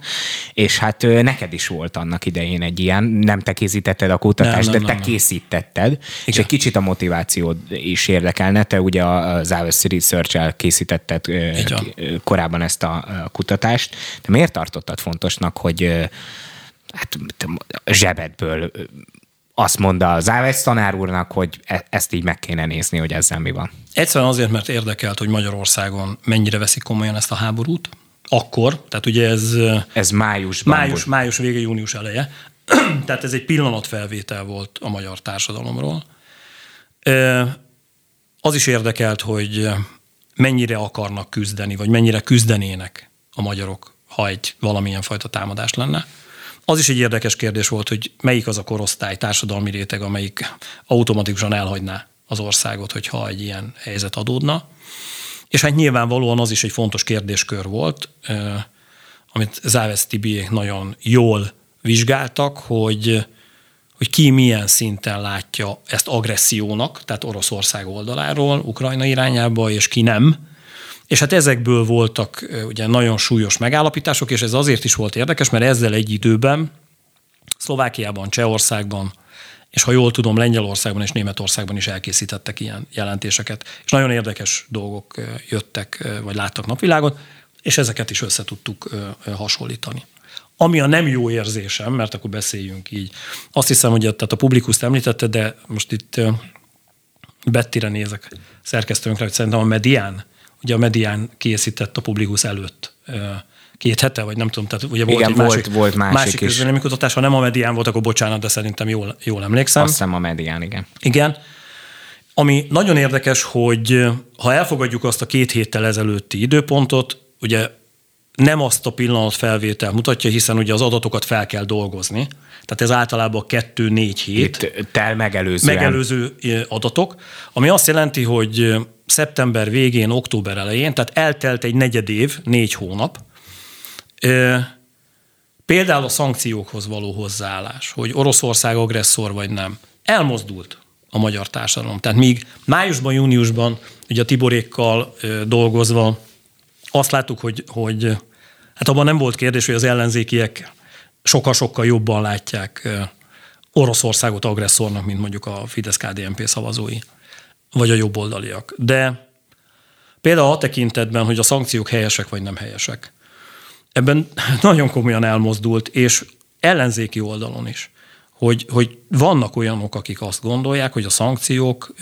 és hát neked is volt annak idején egy ilyen, nem te készítetted a kutatást, nem, nem, de te nem, készítetted, Igen. és egy kicsit a motivációd is érdekelne, te ugye az Aves Research-el készítetted korábban ezt a kutatást, de miért tartottad fontosnak, hogy hát zsebedből azt mondta az Áves tanár úrnak, hogy e- ezt így meg kéne nézni, hogy ezzel mi van. Egyszerűen azért, mert érdekelt, hogy Magyarországon mennyire veszik komolyan ezt a háborút. Akkor, tehát ugye ez... Ez májusban. Május, volt. május vége, június eleje. tehát ez egy pillanatfelvétel volt a magyar társadalomról. Az is érdekelt, hogy mennyire akarnak küzdeni, vagy mennyire küzdenének a magyarok, ha egy valamilyen fajta támadás lenne. Az is egy érdekes kérdés volt, hogy melyik az a korosztály, társadalmi réteg, amelyik automatikusan elhagyná az országot, hogyha egy ilyen helyzet adódna. És hát nyilvánvalóan az is egy fontos kérdéskör volt, amit Závesz Tibi nagyon jól vizsgáltak, hogy, hogy ki milyen szinten látja ezt agressziónak, tehát Oroszország oldaláról, Ukrajna irányába, és ki nem. És hát ezekből voltak ugye nagyon súlyos megállapítások, és ez azért is volt érdekes, mert ezzel egy időben Szlovákiában, Csehországban, és ha jól tudom, Lengyelországban és Németországban is elkészítettek ilyen jelentéseket, és nagyon érdekes dolgok jöttek, vagy láttak napvilágot, és ezeket is össze tudtuk hasonlítani. Ami a nem jó érzésem, mert akkor beszéljünk így. Azt hiszem, hogy tehát a publikuszt említette, de most itt Bettire nézek szerkesztőnkre, hogy szerintem a medián ugye a medián készített a publikus előtt két hete, vagy nem tudom, tehát ugye volt Igen, egy volt, másik, volt másik, másik kutatás, ha nem a medián volt, akkor bocsánat, de szerintem jól, jól emlékszem. Azt hiszem a medián, igen. Igen. Ami nagyon érdekes, hogy ha elfogadjuk azt a két héttel ezelőtti időpontot, ugye nem azt a pillanat felvétel mutatja, hiszen ugye az adatokat fel kell dolgozni. Tehát ez általában kettő-négy hét. Itt tel megelőzően. Megelőző adatok, ami azt jelenti, hogy szeptember végén, október elején, tehát eltelt egy negyed év, négy hónap. Például a szankciókhoz való hozzáállás, hogy Oroszország agresszor vagy nem, elmozdult a magyar társadalom. Tehát míg májusban, júniusban, ugye a Tiborékkal dolgozva azt láttuk, hogy, hogy hát abban nem volt kérdés, hogy az ellenzékiek sokkal-sokkal jobban látják Oroszországot agresszornak, mint mondjuk a Fidesz-KDNP szavazói vagy a jobboldaliak. De például a tekintetben, hogy a szankciók helyesek vagy nem helyesek. Ebben nagyon komolyan elmozdult, és ellenzéki oldalon is, hogy, hogy vannak olyanok, akik azt gondolják, hogy a szankciók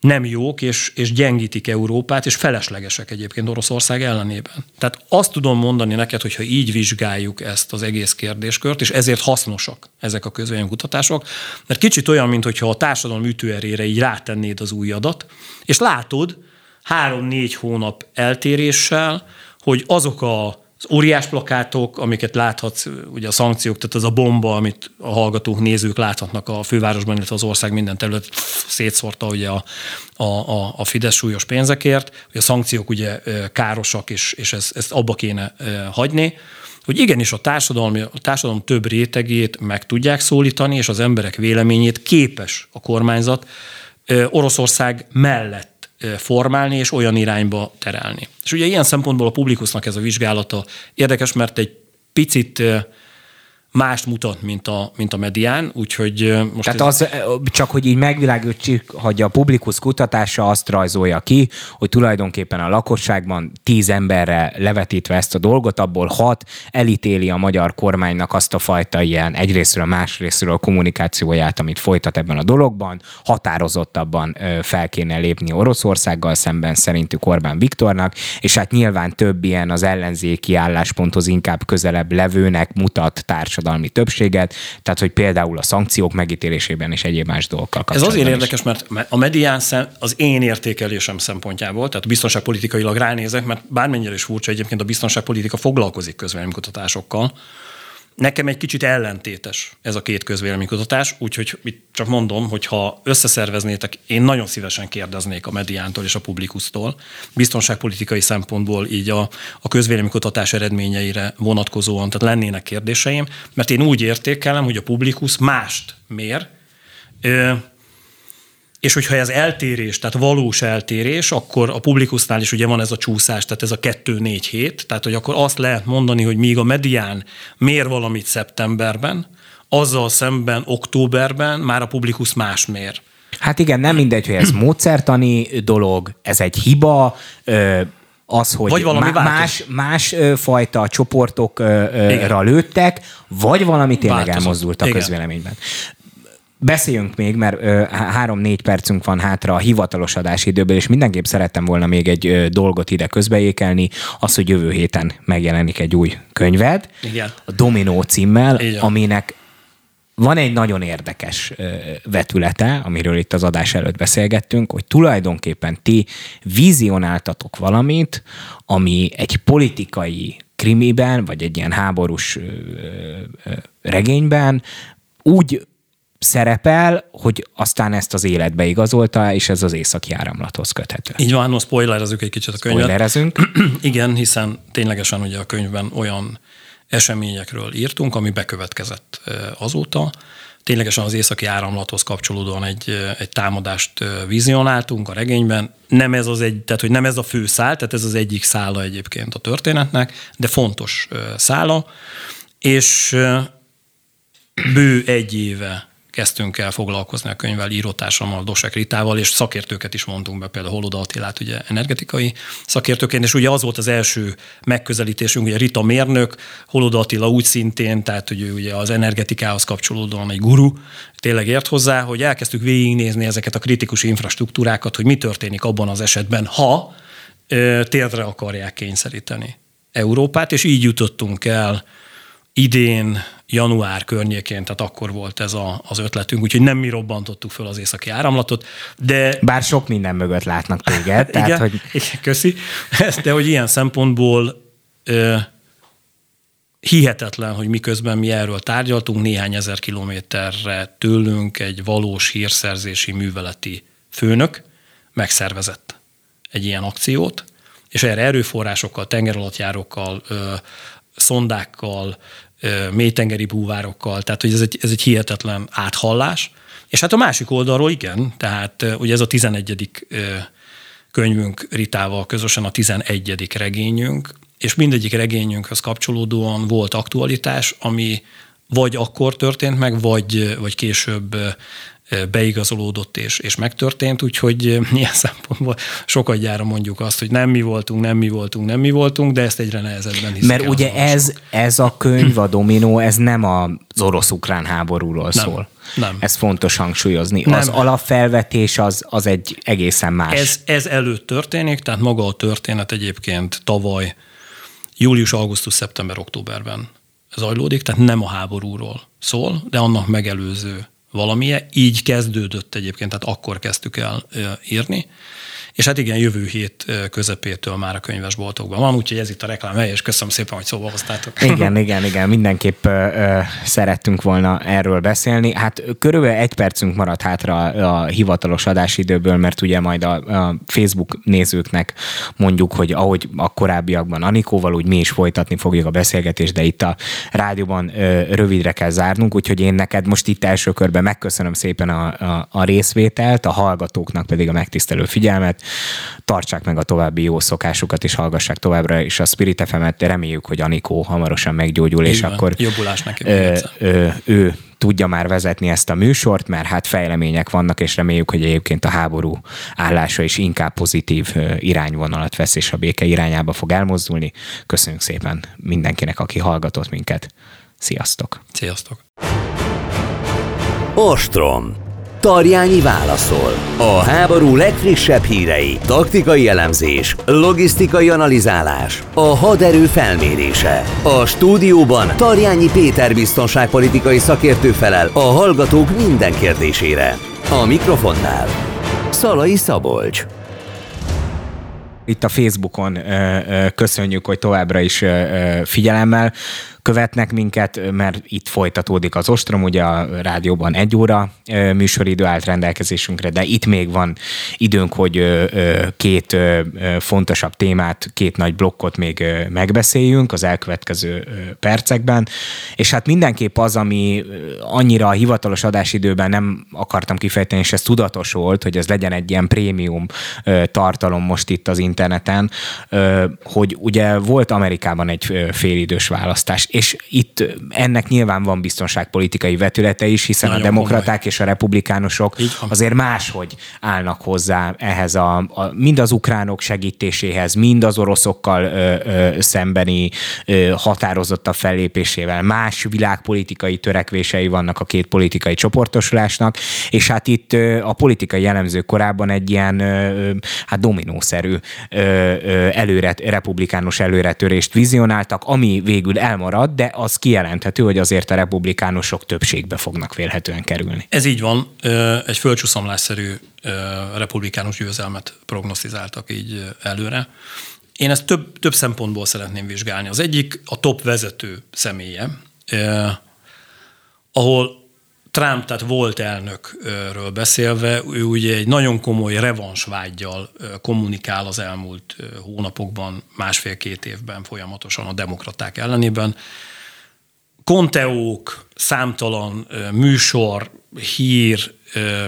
nem jók, és, és gyengítik Európát, és feleslegesek egyébként Oroszország ellenében. Tehát azt tudom mondani neked, hogyha így vizsgáljuk ezt az egész kérdéskört, és ezért hasznosak ezek a kutatások, mert kicsit olyan, mintha a társadalom ütőerére így rátennéd az új adat, és látod három-négy hónap eltéréssel, hogy azok a az óriás plakátok, amiket láthatsz, ugye a szankciók, tehát az a bomba, amit a hallgatók, nézők láthatnak a fővárosban, illetve az ország minden terület szétszórta ugye a, a, a, a Fidesz súlyos pénzekért, hogy a szankciók ugye károsak, és, és ezt, ezt abba kéne hagyni, hogy igenis a társadalom, a társadalom több rétegét meg tudják szólítani, és az emberek véleményét képes a kormányzat Oroszország mellett formálni és olyan irányba terelni. És ugye ilyen szempontból a publikusnak ez a vizsgálata érdekes, mert egy picit mást mutat, mint a, mint a medián, úgyhogy most... Tehát ez... az, csak hogy így megvilágítsuk, hogy a publikus kutatása azt rajzolja ki, hogy tulajdonképpen a lakosságban tíz emberre levetítve ezt a dolgot, abból hat elítéli a magyar kormánynak azt a fajta ilyen egyrésztről, másrésztről a kommunikációját, amit folytat ebben a dologban, határozottabban fel kéne lépni Oroszországgal szemben szerintük Orbán Viktornak, és hát nyilván több ilyen az ellenzéki állásponthoz inkább közelebb levőnek mutat társadalom társadalmi többséget, tehát hogy például a szankciók megítélésében és egyéb más dolgokkal Ez azért érdekes, mert a medián szem, az én értékelésem szempontjából, tehát biztonságpolitikailag ránézek, mert bármennyire is furcsa, egyébként a biztonságpolitika foglalkozik közvéleménykutatásokkal, Nekem egy kicsit ellentétes ez a két közvéleménykutatás, úgyhogy itt csak mondom, hogy ha összeszerveznétek, én nagyon szívesen kérdeznék a mediántól és a publikusztól, biztonságpolitikai szempontból így a, a közvéleménykutatás eredményeire vonatkozóan, tehát lennének kérdéseim, mert én úgy értékelem, hogy a publikus mást mér, és hogyha ez eltérés, tehát valós eltérés, akkor a publikusznál is ugye van ez a csúszás, tehát ez a 2-4 hét, tehát hogy akkor azt lehet mondani, hogy míg a medián mér valamit szeptemberben, azzal szemben októberben már a publikus más mér. Hát igen, nem mindegy, hogy ez módszertani dolog, ez egy hiba, az, hogy vagy valami má- más, más fajta csoportokra lőttek, vagy valami tényleg Változott. elmozdult a Igen. közvéleményben. Beszéljünk még, mert három-négy percünk van hátra a hivatalos adási időből, és mindenképp szerettem volna még egy ö, dolgot ide közbeékelni, az, hogy jövő héten megjelenik egy új könyved, Igen. a Dominó címmel, Igen. aminek van egy nagyon érdekes vetülete, amiről itt az adás előtt beszélgettünk, hogy tulajdonképpen ti vizionáltatok valamit, ami egy politikai krimiben, vagy egy ilyen háborús regényben úgy szerepel, hogy aztán ezt az életbe igazolta, és ez az északi áramlathoz köthető. Így van, no, spoilerezünk egy kicsit a könyvet. Spoilerezünk. Igen, hiszen ténylegesen ugye a könyvben olyan eseményekről írtunk, ami bekövetkezett azóta. Ténylegesen az északi áramlathoz kapcsolódóan egy, egy támadást vizionáltunk a regényben. Nem ez az egy, tehát hogy nem ez a fő szál, tehát ez az egyik szála egyébként a történetnek, de fontos szála, és bő egy éve kezdtünk el foglalkozni a könyvvel írótársammal, Dosek Ritával, és szakértőket is mondtunk be, például Holoda Attilát, ugye energetikai szakértőként, és ugye az volt az első megközelítésünk, ugye Rita mérnök, Holoda Attila úgy szintén, tehát hogy ő ugye az energetikához kapcsolódóan egy guru, tényleg ért hozzá, hogy elkezdtük végignézni ezeket a kritikus infrastruktúrákat, hogy mi történik abban az esetben, ha térdre akarják kényszeríteni Európát, és így jutottunk el idén január környékén, tehát akkor volt ez a, az ötletünk, úgyhogy nem mi robbantottuk föl az északi áramlatot, de... Bár sok minden mögött látnak téged. tehát, igen, hogy... igen, köszi. De hogy ilyen szempontból ö, hihetetlen, hogy miközben mi erről tárgyaltunk, néhány ezer kilométerre tőlünk egy valós hírszerzési műveleti főnök megszervezett egy ilyen akciót, és erre erőforrásokkal, tengeralattjárókkal, ö, szondákkal, mélytengeri búvárokkal, tehát hogy ez egy, ez egy hihetetlen áthallás. És hát a másik oldalról igen, tehát ugye ez a 11. könyvünk Ritával közösen a 11. regényünk, és mindegyik regényünkhöz kapcsolódóan volt aktualitás, ami vagy akkor történt meg, vagy, vagy később beigazolódott és, és megtörtént, úgyhogy ilyen szempontból sokat gyára mondjuk azt, hogy nem mi voltunk, nem mi voltunk, nem mi voltunk, de ezt egyre nehezebben hiszik Mert ugye ez, ez a könyv, a Dominó, ez nem az orosz-ukrán háborúról nem, szól. Nem. Ez fontos hangsúlyozni. Nem. Az alapfelvetés az, az egy egészen más. Ez, ez előtt történik, tehát maga a történet egyébként tavaly július, augusztus, szeptember, októberben zajlódik, tehát nem a háborúról szól, de annak megelőző valamilyen. Így kezdődött egyébként, tehát akkor kezdtük el írni. És hát igen, jövő hét közepétől már a könyvesboltokban van, úgyhogy ez itt a reklám és köszönöm szépen, hogy szóba hoztátok. Igen, igen, igen, mindenképp ö, szerettünk volna erről beszélni. Hát körülbelül egy percünk maradt hátra a, a hivatalos adásidőből, mert ugye majd a, a Facebook nézőknek mondjuk, hogy ahogy a korábbiakban Anikóval, úgy mi is folytatni fogjuk a beszélgetést, de itt a rádióban ö, rövidre kell zárnunk, úgyhogy én neked most itt első körben megköszönöm szépen a, a, a részvételt, a hallgatóknak pedig a megtisztelő figyelmet tartsák meg a további jó szokásukat, és hallgassák továbbra is a Spirit FM-et. Reméljük, hogy Anikó hamarosan meggyógyul, és akkor jobbulás neki ö, ö, ő tudja már vezetni ezt a műsort, mert hát fejlemények vannak, és reméljük, hogy egyébként a háború állása is inkább pozitív irányvonalat vesz, és a béke irányába fog elmozdulni. Köszönjük szépen mindenkinek, aki hallgatott minket. Sziasztok! Sziasztok! Ostrom Tarjányi válaszol. A háború legfrissebb hírei, taktikai elemzés, logisztikai analizálás, a haderő felmérése. A stúdióban Tarjányi Péter biztonságpolitikai szakértő felel a hallgatók minden kérdésére. A mikrofonnál Szalai Szabolcs. Itt a Facebookon köszönjük, hogy továbbra is figyelemmel követnek minket, mert itt folytatódik az ostrom, ugye a rádióban egy óra műsoridő állt rendelkezésünkre, de itt még van időnk, hogy két fontosabb témát, két nagy blokkot még megbeszéljünk az elkövetkező percekben, és hát mindenképp az, ami annyira a hivatalos adásidőben nem akartam kifejteni, és ez tudatos volt, hogy ez legyen egy ilyen prémium tartalom most itt az interneten, hogy ugye volt Amerikában egy félidős választás, és itt ennek nyilván van biztonságpolitikai vetülete is, hiszen Nagyon a demokraták komoly. és a republikánusok azért máshogy állnak hozzá ehhez a, a mind az ukránok segítéséhez, mind az oroszokkal ö, ö, szembeni ö, határozottabb fellépésével. Más világpolitikai törekvései vannak a két politikai csoportosulásnak, és hát itt ö, a politikai jellemzők korábban egy ilyen ö, hát dominószerű ö, ö, előre, republikánus előretörést vizionáltak, ami végül elmarad, de az kijelenthető, hogy azért a republikánusok többségbe fognak vélhetően kerülni. Ez így van. Egy földcsúszamlásszerű republikánus győzelmet prognosztizáltak így előre. Én ezt több, több szempontból szeretném vizsgálni. Az egyik a top vezető személye, ahol Trump, tehát volt elnökről beszélve, ő ugye egy nagyon komoly revansvágyjal kommunikál az elmúlt hónapokban, másfél-két évben folyamatosan a demokraták ellenében. Konteók, számtalan műsor, hír,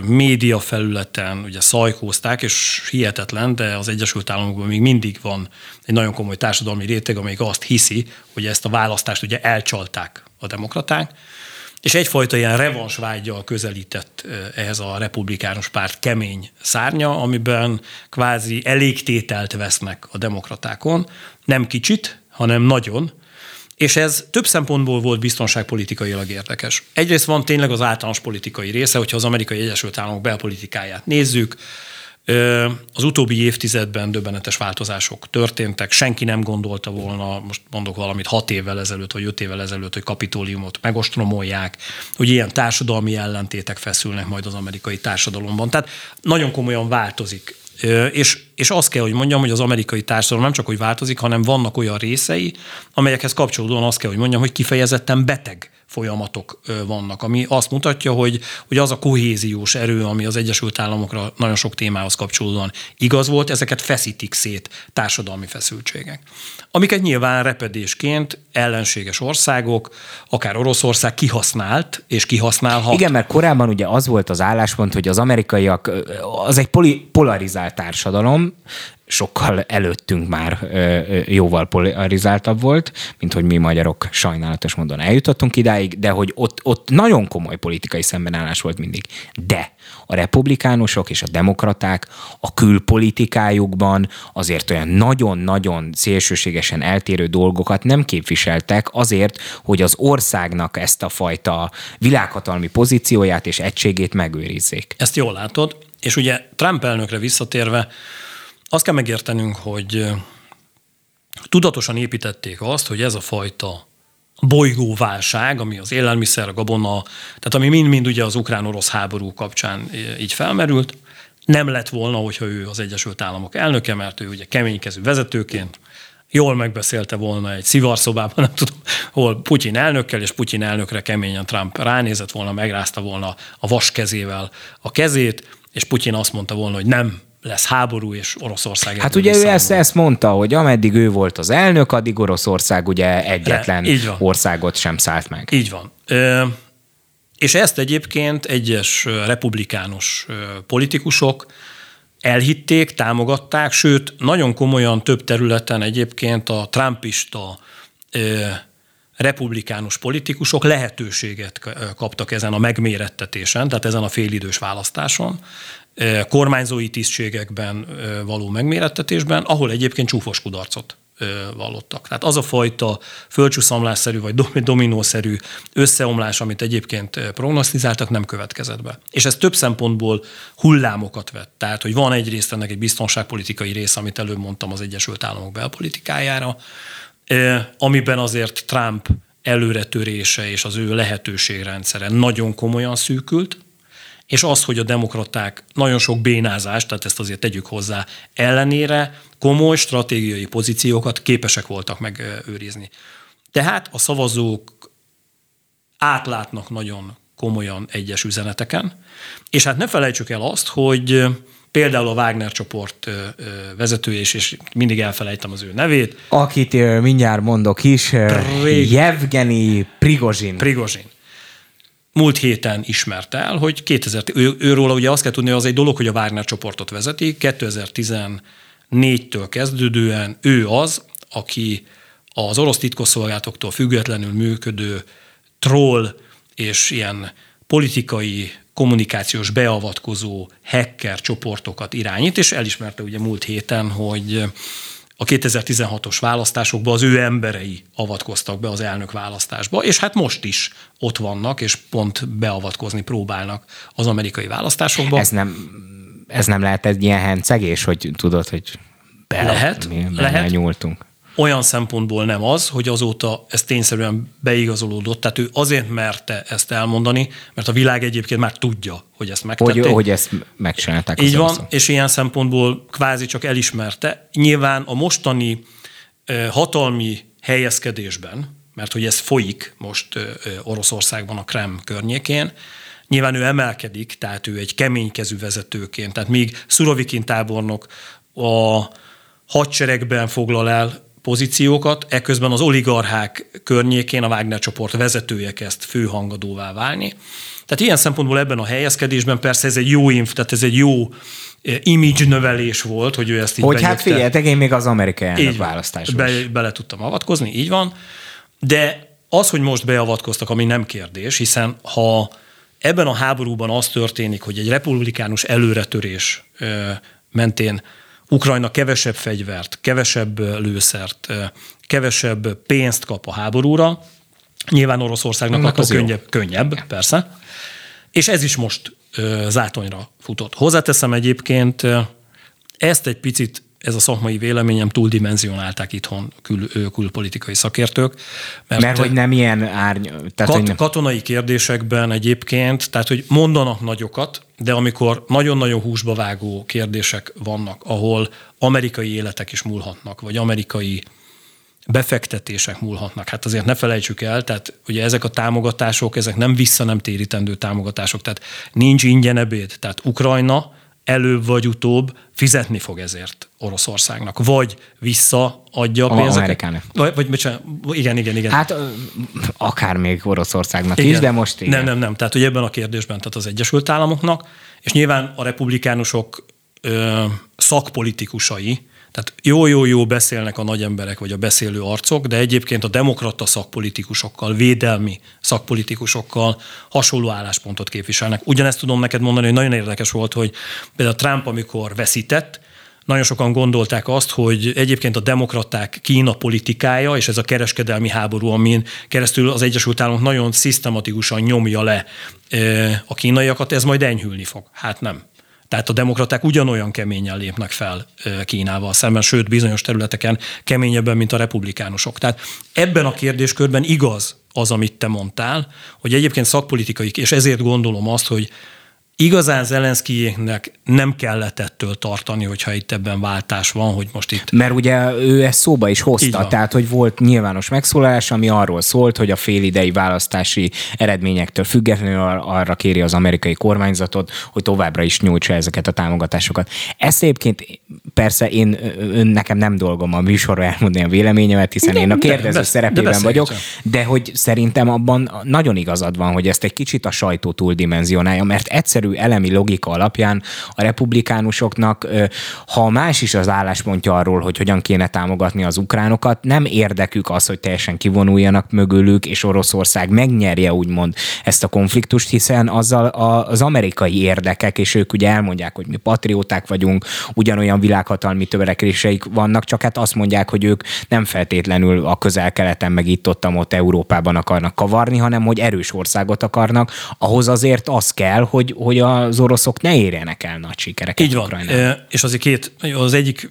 média felületen ugye szajkózták, és hihetetlen, de az Egyesült Államokban még mindig van egy nagyon komoly társadalmi réteg, amelyik azt hiszi, hogy ezt a választást ugye elcsalták a demokraták, és egyfajta ilyen revansvágyjal közelített ehhez a republikánus párt kemény szárnya, amiben kvázi elégtételt vesznek a demokratákon, nem kicsit, hanem nagyon, és ez több szempontból volt biztonságpolitikailag érdekes. Egyrészt van tényleg az általános politikai része, hogyha az amerikai Egyesült Államok belpolitikáját nézzük, az utóbbi évtizedben döbbenetes változások történtek. Senki nem gondolta volna, most mondok valamit, hat évvel ezelőtt, vagy öt évvel ezelőtt, hogy kapitóliumot megostromolják, hogy ilyen társadalmi ellentétek feszülnek majd az amerikai társadalomban. Tehát nagyon komolyan változik és, és azt kell, hogy mondjam, hogy az amerikai társadalom nem csak, hogy változik, hanem vannak olyan részei, amelyekhez kapcsolódóan azt kell, hogy mondjam, hogy kifejezetten beteg folyamatok vannak, ami azt mutatja, hogy, hogy az a kohéziós erő, ami az Egyesült Államokra nagyon sok témához kapcsolódóan igaz volt, ezeket feszítik szét társadalmi feszültségek. Amiket nyilván repedésként ellenséges országok, akár Oroszország kihasznált és kihasználhat. Igen, mert korábban ugye az volt az álláspont, hogy az amerikaiak, az egy poli, polarizált társadalom, sokkal előttünk már jóval polarizáltabb volt, mint hogy mi magyarok sajnálatos módon eljutottunk idáig, de hogy ott, ott nagyon komoly politikai szembenállás volt mindig. De a republikánusok és a demokraták a külpolitikájukban azért olyan nagyon-nagyon szélsőségesen eltérő dolgokat nem képviseltek azért, hogy az országnak ezt a fajta világhatalmi pozícióját és egységét megőrizzék. Ezt jól látod, és ugye Trump elnökre visszatérve, azt kell megértenünk, hogy tudatosan építették azt, hogy ez a fajta bolygóválság, ami az élelmiszer, a gabona, tehát ami mind-mind ugye az ukrán-orosz háború kapcsán így felmerült, nem lett volna, hogyha ő az Egyesült Államok elnöke, mert ő ugye keménykező vezetőként jól megbeszélte volna egy szivarszobában, nem tudom, hol Putyin elnökkel, és Putyin elnökre keményen Trump ránézett volna, megrázta volna a vas kezével a kezét, és Putyin azt mondta volna, hogy nem, lesz háború, és Oroszország Hát ugye ő ezt, ezt mondta, hogy ameddig ő volt az elnök, addig Oroszország ugye egyetlen De, országot sem szállt meg. Így van. Ö, és ezt egyébként egyes republikánus politikusok elhitték, támogatták, sőt, nagyon komolyan több területen egyébként a trumpista ö, republikánus politikusok lehetőséget kaptak ezen a megmérettetésen, tehát ezen a félidős választáson, kormányzói tisztségekben való megmérettetésben, ahol egyébként csúfos kudarcot vallottak. Tehát az a fajta földcsúszamlásszerű vagy dominószerű összeomlás, amit egyébként prognosztizáltak, nem következett be. És ez több szempontból hullámokat vett. Tehát, hogy van egyrészt ennek egy biztonságpolitikai rész, amit előbb mondtam az Egyesült Államok belpolitikájára, amiben azért Trump előretörése és az ő lehetőségrendszere nagyon komolyan szűkült, és az, hogy a demokraták nagyon sok bénázást, tehát ezt azért tegyük hozzá, ellenére komoly stratégiai pozíciókat képesek voltak megőrizni. Tehát a szavazók átlátnak nagyon komolyan egyes üzeneteken, és hát ne felejtsük el azt, hogy például a Wagner csoport vezetője és mindig elfelejtem az ő nevét. Akit mindjárt mondok is, Prig- Yevgeny Prigozsin. Prigozsin. Múlt héten ismert el, hogy 2000, ő, őróla ugye azt kell tudni, hogy az egy dolog, hogy a Wagner csoportot vezeti, 2014-től kezdődően ő az, aki az orosz titkosszolgálatoktól függetlenül működő troll és ilyen politikai kommunikációs beavatkozó hacker csoportokat irányít, és elismerte ugye múlt héten, hogy a 2016-os választásokban az ő emberei avatkoztak be az elnök választásba, és hát most is ott vannak, és pont beavatkozni próbálnak az amerikai választásokba. Ez nem, ez nem lehet egy ilyen hencegés, hogy tudod, hogy be, lehet, mi, lehet. nyúltunk olyan szempontból nem az, hogy azóta ez tényszerűen beigazolódott, tehát ő azért merte ezt elmondani, mert a világ egyébként már tudja, hogy ezt megtették. Hogy, hogy ezt megcsinálták. Így van, és ilyen szempontból kvázi csak elismerte. Nyilván a mostani hatalmi helyezkedésben, mert hogy ez folyik most Oroszországban a Krem környékén, Nyilván ő emelkedik, tehát ő egy keménykezű vezetőként. Tehát míg Szurovikin tábornok a hadseregben foglal el pozíciókat, eközben az oligarchák környékén a Wagner csoport vezetője kezd főhangadóvá válni. Tehát ilyen szempontból ebben a helyezkedésben persze ez egy jó inf, tehát ez egy jó eh, image növelés volt, hogy ő ezt így Hogy hát figyeljetek, én még az amerikai elnök választásban be, bele tudtam avatkozni, így van. De az, hogy most beavatkoztak, ami nem kérdés, hiszen ha ebben a háborúban az történik, hogy egy republikánus előretörés eh, mentén Ukrajna kevesebb fegyvert, kevesebb lőszert, kevesebb pénzt kap a háborúra. Nyilván Oroszországnak attól könnyebb, könnyebb, persze. És ez is most zátonyra futott. Hozzáteszem egyébként, ezt egy picit ez a szakmai véleményem túldimenzionálták itthon kül, külpolitikai szakértők. Mert, mert hogy nem ilyen árny... Tehát, kat, hogy nem... Katonai kérdésekben egyébként, tehát hogy mondanak nagyokat, de amikor nagyon-nagyon húsba vágó kérdések vannak, ahol amerikai életek is múlhatnak, vagy amerikai befektetések múlhatnak. Hát azért ne felejtsük el, tehát ugye ezek a támogatások, ezek nem vissza nem térítendő támogatások, tehát nincs ingyen ebéd. Tehát Ukrajna előbb vagy utóbb fizetni fog ezért Oroszországnak, vagy visszaadja a pénzeket. Amerikának. Vagy, vagy bocsánat, igen, igen, igen. Hát akár még Oroszországnak igen. is, de most igen. Nem, nem, nem. Tehát, hogy ebben a kérdésben, tehát az Egyesült Államoknak, és nyilván a republikánusok ö, szakpolitikusai, tehát jó-jó-jó beszélnek a nagy emberek vagy a beszélő arcok, de egyébként a demokrata szakpolitikusokkal, védelmi szakpolitikusokkal hasonló álláspontot képviselnek. Ugyanezt tudom neked mondani, hogy nagyon érdekes volt, hogy például Trump, amikor veszített, nagyon sokan gondolták azt, hogy egyébként a demokraták Kína politikája és ez a kereskedelmi háború, amin keresztül az Egyesült Államok nagyon szisztematikusan nyomja le a kínaiakat, ez majd enyhülni fog. Hát nem. Tehát a demokraták ugyanolyan keményen lépnek fel Kínával szemben, sőt bizonyos területeken keményebben, mint a republikánusok. Tehát ebben a kérdéskörben igaz az, amit te mondtál, hogy egyébként szakpolitikai, és ezért gondolom azt, hogy Igazán Zelenszkijéknek nem kellett ettől tartani, hogyha itt ebben váltás van, hogy most itt... Mert ugye ő ezt szóba is hozta, tehát hogy volt nyilvános megszólalás, ami arról szólt, hogy a félidei választási eredményektől függetlenül arra kéri az amerikai kormányzatot, hogy továbbra is nyújtsa ezeket a támogatásokat. Ezt egyébként persze én ön, nekem nem dolgom a műsorra elmondani a véleményemet, hiszen de, én a kérdező de, szerepében de vagyok, de hogy szerintem abban nagyon igazad van, hogy ezt egy kicsit a sajtó túldimenzionálja, mert egyszerű elemi logika alapján a republikánusoknak, ha más is az álláspontja arról, hogy hogyan kéne támogatni az ukránokat, nem érdekük az, hogy teljesen kivonuljanak mögülük, és Oroszország megnyerje úgymond ezt a konfliktust, hiszen azzal az amerikai érdekek, és ők ugye elmondják, hogy mi patrióták vagyunk, ugyanolyan világhatalmi törekvéseik vannak, csak hát azt mondják, hogy ők nem feltétlenül a közel-keleten, meg itt ott, ott Európában akarnak kavarni, hanem hogy erős országot akarnak. Ahhoz azért az kell, hogy, hogy az oroszok ne érjenek el nagy sikereket Így van. Ukrajnában. És azért két, az egyik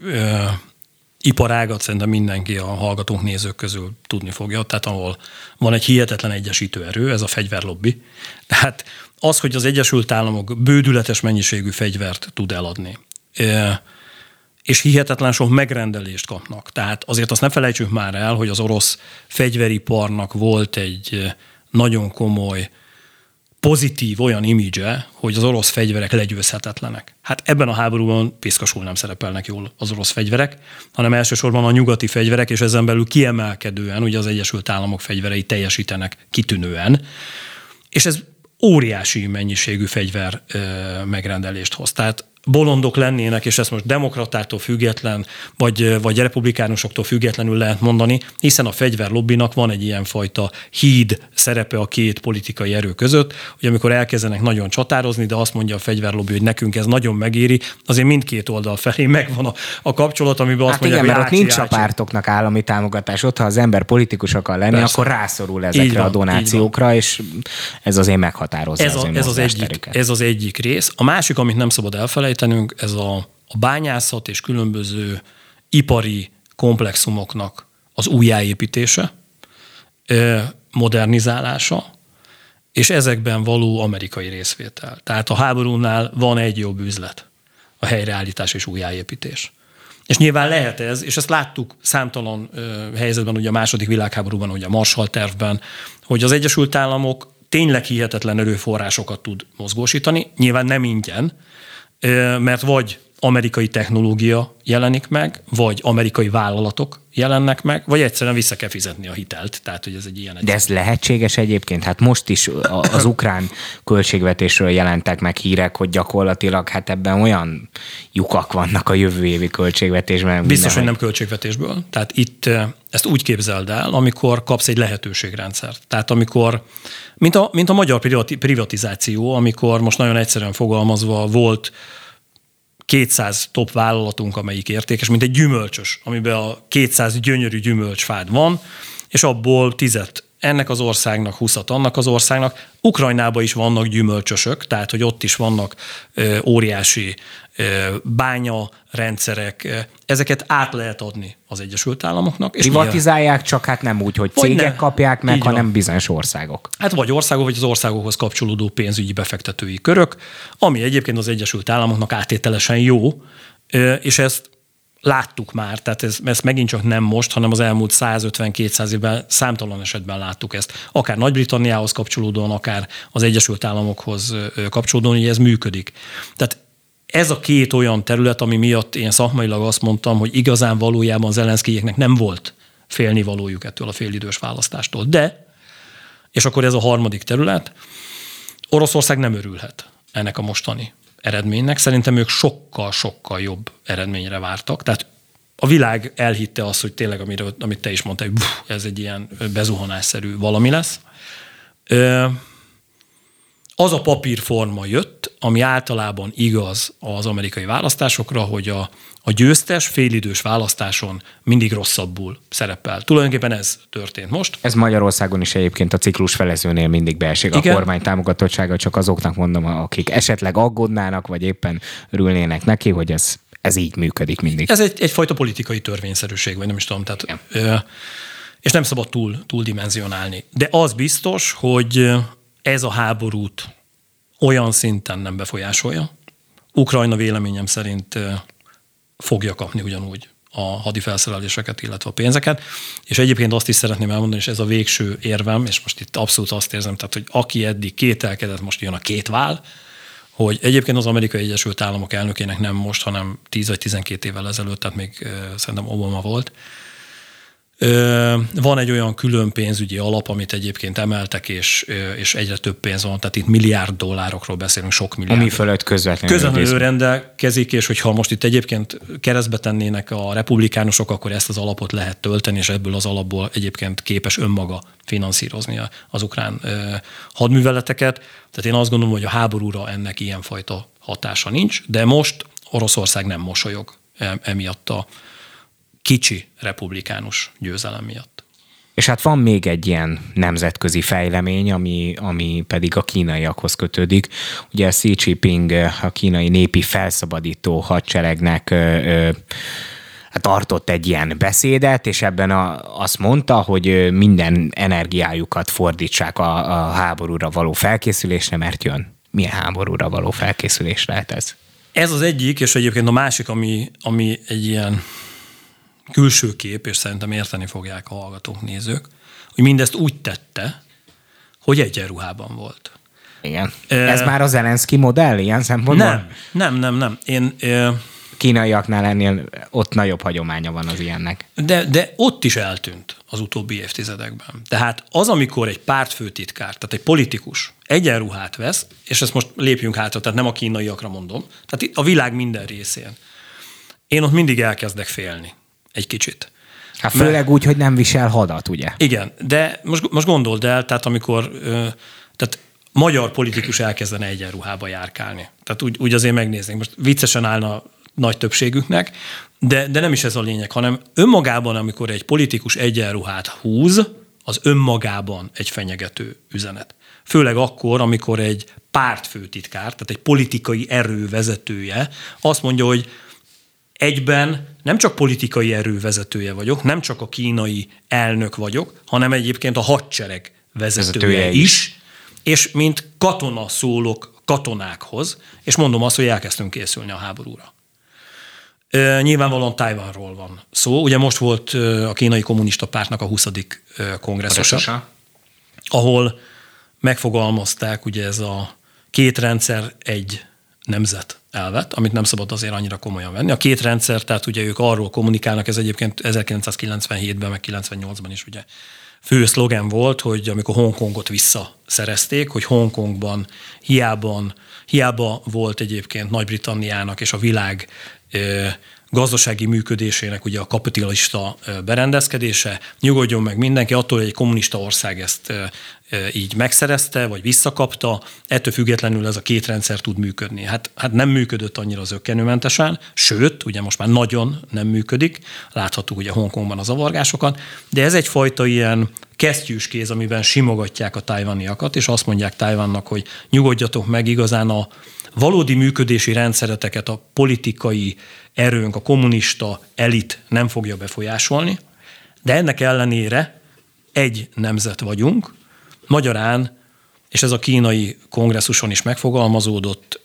iparágat szerintem mindenki a hallgatók, nézők közül tudni fogja, tehát ahol van egy hihetetlen egyesítő erő, ez a fegyverlobbi. Tehát az, hogy az Egyesült Államok bődületes mennyiségű fegyvert tud eladni, és hihetetlen sok megrendelést kapnak. Tehát azért azt ne felejtsük már el, hogy az orosz fegyveriparnak volt egy nagyon komoly pozitív olyan imidzse, hogy az orosz fegyverek legyőzhetetlenek. Hát ebben a háborúban piszkosul nem szerepelnek jól az orosz fegyverek, hanem elsősorban a nyugati fegyverek, és ezen belül kiemelkedően ugye az Egyesült Államok fegyverei teljesítenek kitűnően. És ez óriási mennyiségű fegyver megrendelést hoz. Tehát bolondok lennének, és ezt most demokratától független, vagy, vagy republikánusoktól függetlenül lehet mondani, hiszen a fegyverlobbinak van egy ilyen fajta híd szerepe a két politikai erő között, hogy amikor elkezdenek nagyon csatározni, de azt mondja a fegyverlobbi, hogy nekünk ez nagyon megéri, azért mindkét oldal felé megvan a, a kapcsolat, amiben azt hát mondja, igen, hogy mert ott nincs a pártoknak állami támogatás. Ott, ha az ember politikus akar lenni, Persze. akkor rászorul ezekre van, a donációkra, és ez azért meghatározza ez, a, az ez, az egyik, ez az egyik rész. A másik, amit nem szabad elfelejteni, elfelejtenünk, ez a, a bányászat és különböző ipari komplexumoknak az újjáépítése, modernizálása, és ezekben való amerikai részvétel. Tehát a háborúnál van egy jobb üzlet, a helyreállítás és újjáépítés. És nyilván lehet ez, és ezt láttuk számtalan ö, helyzetben, ugye a második világháborúban, ugye a Marshall tervben, hogy az Egyesült Államok tényleg hihetetlen erőforrásokat tud mozgósítani, nyilván nem ingyen, mert vagy amerikai technológia jelenik meg, vagy amerikai vállalatok jelennek meg, vagy egyszerűen vissza kell fizetni a hitelt. Tehát, hogy ez egy ilyen... De ez lehetséges egyébként? Hát most is az ukrán költségvetésről jelentek meg hírek, hogy gyakorlatilag hát ebben olyan lyukak vannak a jövő évi költségvetésben. Biztos, hogy nem költségvetésből. Tehát itt ezt úgy képzeld el, amikor kapsz egy lehetőségrendszert. Tehát amikor, mint a, mint a magyar privatizáció, amikor most nagyon egyszerűen fogalmazva volt 200 top vállalatunk, amelyik értékes, mint egy gyümölcsös, amiben a 200 gyönyörű gyümölcsfád van, és abból tizet ennek az országnak, 20 annak az országnak. Ukrajnában is vannak gyümölcsösök, tehát hogy ott is vannak óriási bánya rendszerek, ezeket át lehet adni az Egyesült Államoknak. És Privatizálják, csak hát nem úgy, hogy cégek ne, kapják meg, hanem van. bizonyos országok. Hát vagy országok, vagy az országokhoz kapcsolódó pénzügyi befektetői körök, ami egyébként az Egyesült Államoknak átételesen jó, és ezt láttuk már, tehát ez, ez megint csak nem most, hanem az elmúlt 150-200 évben számtalan esetben láttuk ezt. Akár Nagy-Britanniához kapcsolódóan, akár az Egyesült Államokhoz kapcsolódóan, hogy ez működik. Tehát ez a két olyan terület, ami miatt én szakmailag azt mondtam, hogy igazán valójában az ellenszkijeknek nem volt félnivalójuk ettől a félidős választástól. De, és akkor ez a harmadik terület, Oroszország nem örülhet ennek a mostani eredménynek. Szerintem ők sokkal-sokkal jobb eredményre vártak. Tehát a világ elhitte azt, hogy tényleg, amiről, amit te is mondtál, hogy ez egy ilyen bezuhanásszerű valami lesz. Az a papírforma jött, ami általában igaz az amerikai választásokra, hogy a, a győztes félidős választáson mindig rosszabbul szerepel. Tulajdonképpen ez történt most. Ez Magyarországon is egyébként a ciklus felezőnél mindig beesik Igen. a kormány támogatottsága, csak azoknak mondom, akik esetleg aggódnának, vagy éppen örülnének neki, hogy ez, ez így működik mindig. Ez egy, egyfajta politikai törvényszerűség, vagy nem is tudom. Tehát, ö, és nem szabad túl, túl dimenzionálni. De az biztos, hogy ez a háborút olyan szinten nem befolyásolja. Ukrajna véleményem szerint fogja kapni ugyanúgy a hadifelszereléseket, illetve a pénzeket. És egyébként azt is szeretném elmondani, és ez a végső érvem, és most itt abszolút azt érzem, tehát, hogy aki eddig kételkedett, most jön a két vál, hogy egyébként az Amerikai Egyesült Államok elnökének nem most, hanem 10 vagy 12 évvel ezelőtt, tehát még szerintem Obama volt, van egy olyan külön pénzügyi alap, amit egyébként emeltek, és, és egyre több pénz van, tehát itt milliárd dollárokról beszélünk, sok milliárd. Ami fölött közvetlenül. Közvetlenül rendelkezik, és hogyha most itt egyébként keresztbe tennének a republikánusok, akkor ezt az alapot lehet tölteni, és ebből az alapból egyébként képes önmaga finanszírozni az ukrán hadműveleteket. Tehát én azt gondolom, hogy a háborúra ennek ilyenfajta hatása nincs, de most Oroszország nem mosolyog emiatt a, kicsi republikánus győzelem miatt. És hát van még egy ilyen nemzetközi fejlemény, ami, ami pedig a kínaiakhoz kötődik. Ugye Xi Jinping a kínai népi felszabadító hadseregnek hát tartott egy ilyen beszédet, és ebben a, azt mondta, hogy minden energiájukat fordítsák a, a háborúra való felkészülésre, mert jön. Milyen háborúra való felkészülés lehet ez? Ez az egyik, és egyébként a másik, ami, ami egy ilyen külső kép, és szerintem érteni fogják a hallgatók, nézők, hogy mindezt úgy tette, hogy egyenruhában volt. Igen. Ez már az Zelenszky modell ilyen szempontból? Nem, nem, nem, nem. Én, Kínaiaknál ennél ott nagyobb hagyománya van az ilyennek. De, de ott is eltűnt az utóbbi évtizedekben. Tehát az, amikor egy pártfőtitkár, tehát egy politikus egyenruhát vesz, és ezt most lépjünk hátra, tehát nem a kínaiakra mondom, tehát a világ minden részén. Én ott mindig elkezdek félni. Egy kicsit. Hát főleg Mert, úgy, hogy nem visel hadat, ugye? Igen, de most, most gondold el, tehát amikor tehát magyar politikus elkezdene egyenruhába járkálni. Tehát úgy, úgy azért megnéznénk. Most viccesen állna nagy többségüknek, de, de nem is ez a lényeg, hanem önmagában, amikor egy politikus egyenruhát húz, az önmagában egy fenyegető üzenet. Főleg akkor, amikor egy pártfőtitkár, tehát egy politikai erő vezetője azt mondja, hogy egyben nem csak politikai erő vezetője vagyok, nem csak a kínai elnök vagyok, hanem egyébként a hadsereg vezetője, vezetője is, is, és mint katona szólok katonákhoz, és mondom azt, hogy elkezdtünk készülni a háborúra. Nyilvánvalóan Tajvanról van szó. Ugye most volt a kínai kommunista pártnak a 20. kongresszusa, ahol megfogalmazták ugye ez a két rendszer, egy nemzet elvet, amit nem szabad azért annyira komolyan venni. A két rendszer, tehát ugye ők arról kommunikálnak, ez egyébként 1997-ben, meg 98-ban is ugye fő szlogen volt, hogy amikor Hongkongot visszaszerezték, hogy Hongkongban hiába, hiába volt egyébként Nagy-Britanniának és a világ gazdasági működésének ugye a kapitalista berendezkedése, nyugodjon meg mindenki attól, hogy egy kommunista ország ezt így megszerezte, vagy visszakapta, ettől függetlenül ez a két rendszer tud működni. Hát, hát nem működött annyira zöggenőmentesen, sőt, ugye most már nagyon nem működik, láthattuk ugye Hongkongban a zavargásokat, de ez egyfajta ilyen kesztyűs kéz, amiben simogatják a tájvaniakat, és azt mondják Tájvannak, hogy nyugodjatok meg, igazán a valódi működési rendszereteket a politikai erőnk, a kommunista elit nem fogja befolyásolni, de ennek ellenére egy nemzet vagyunk, magyarán, és ez a kínai kongresszuson is megfogalmazódott,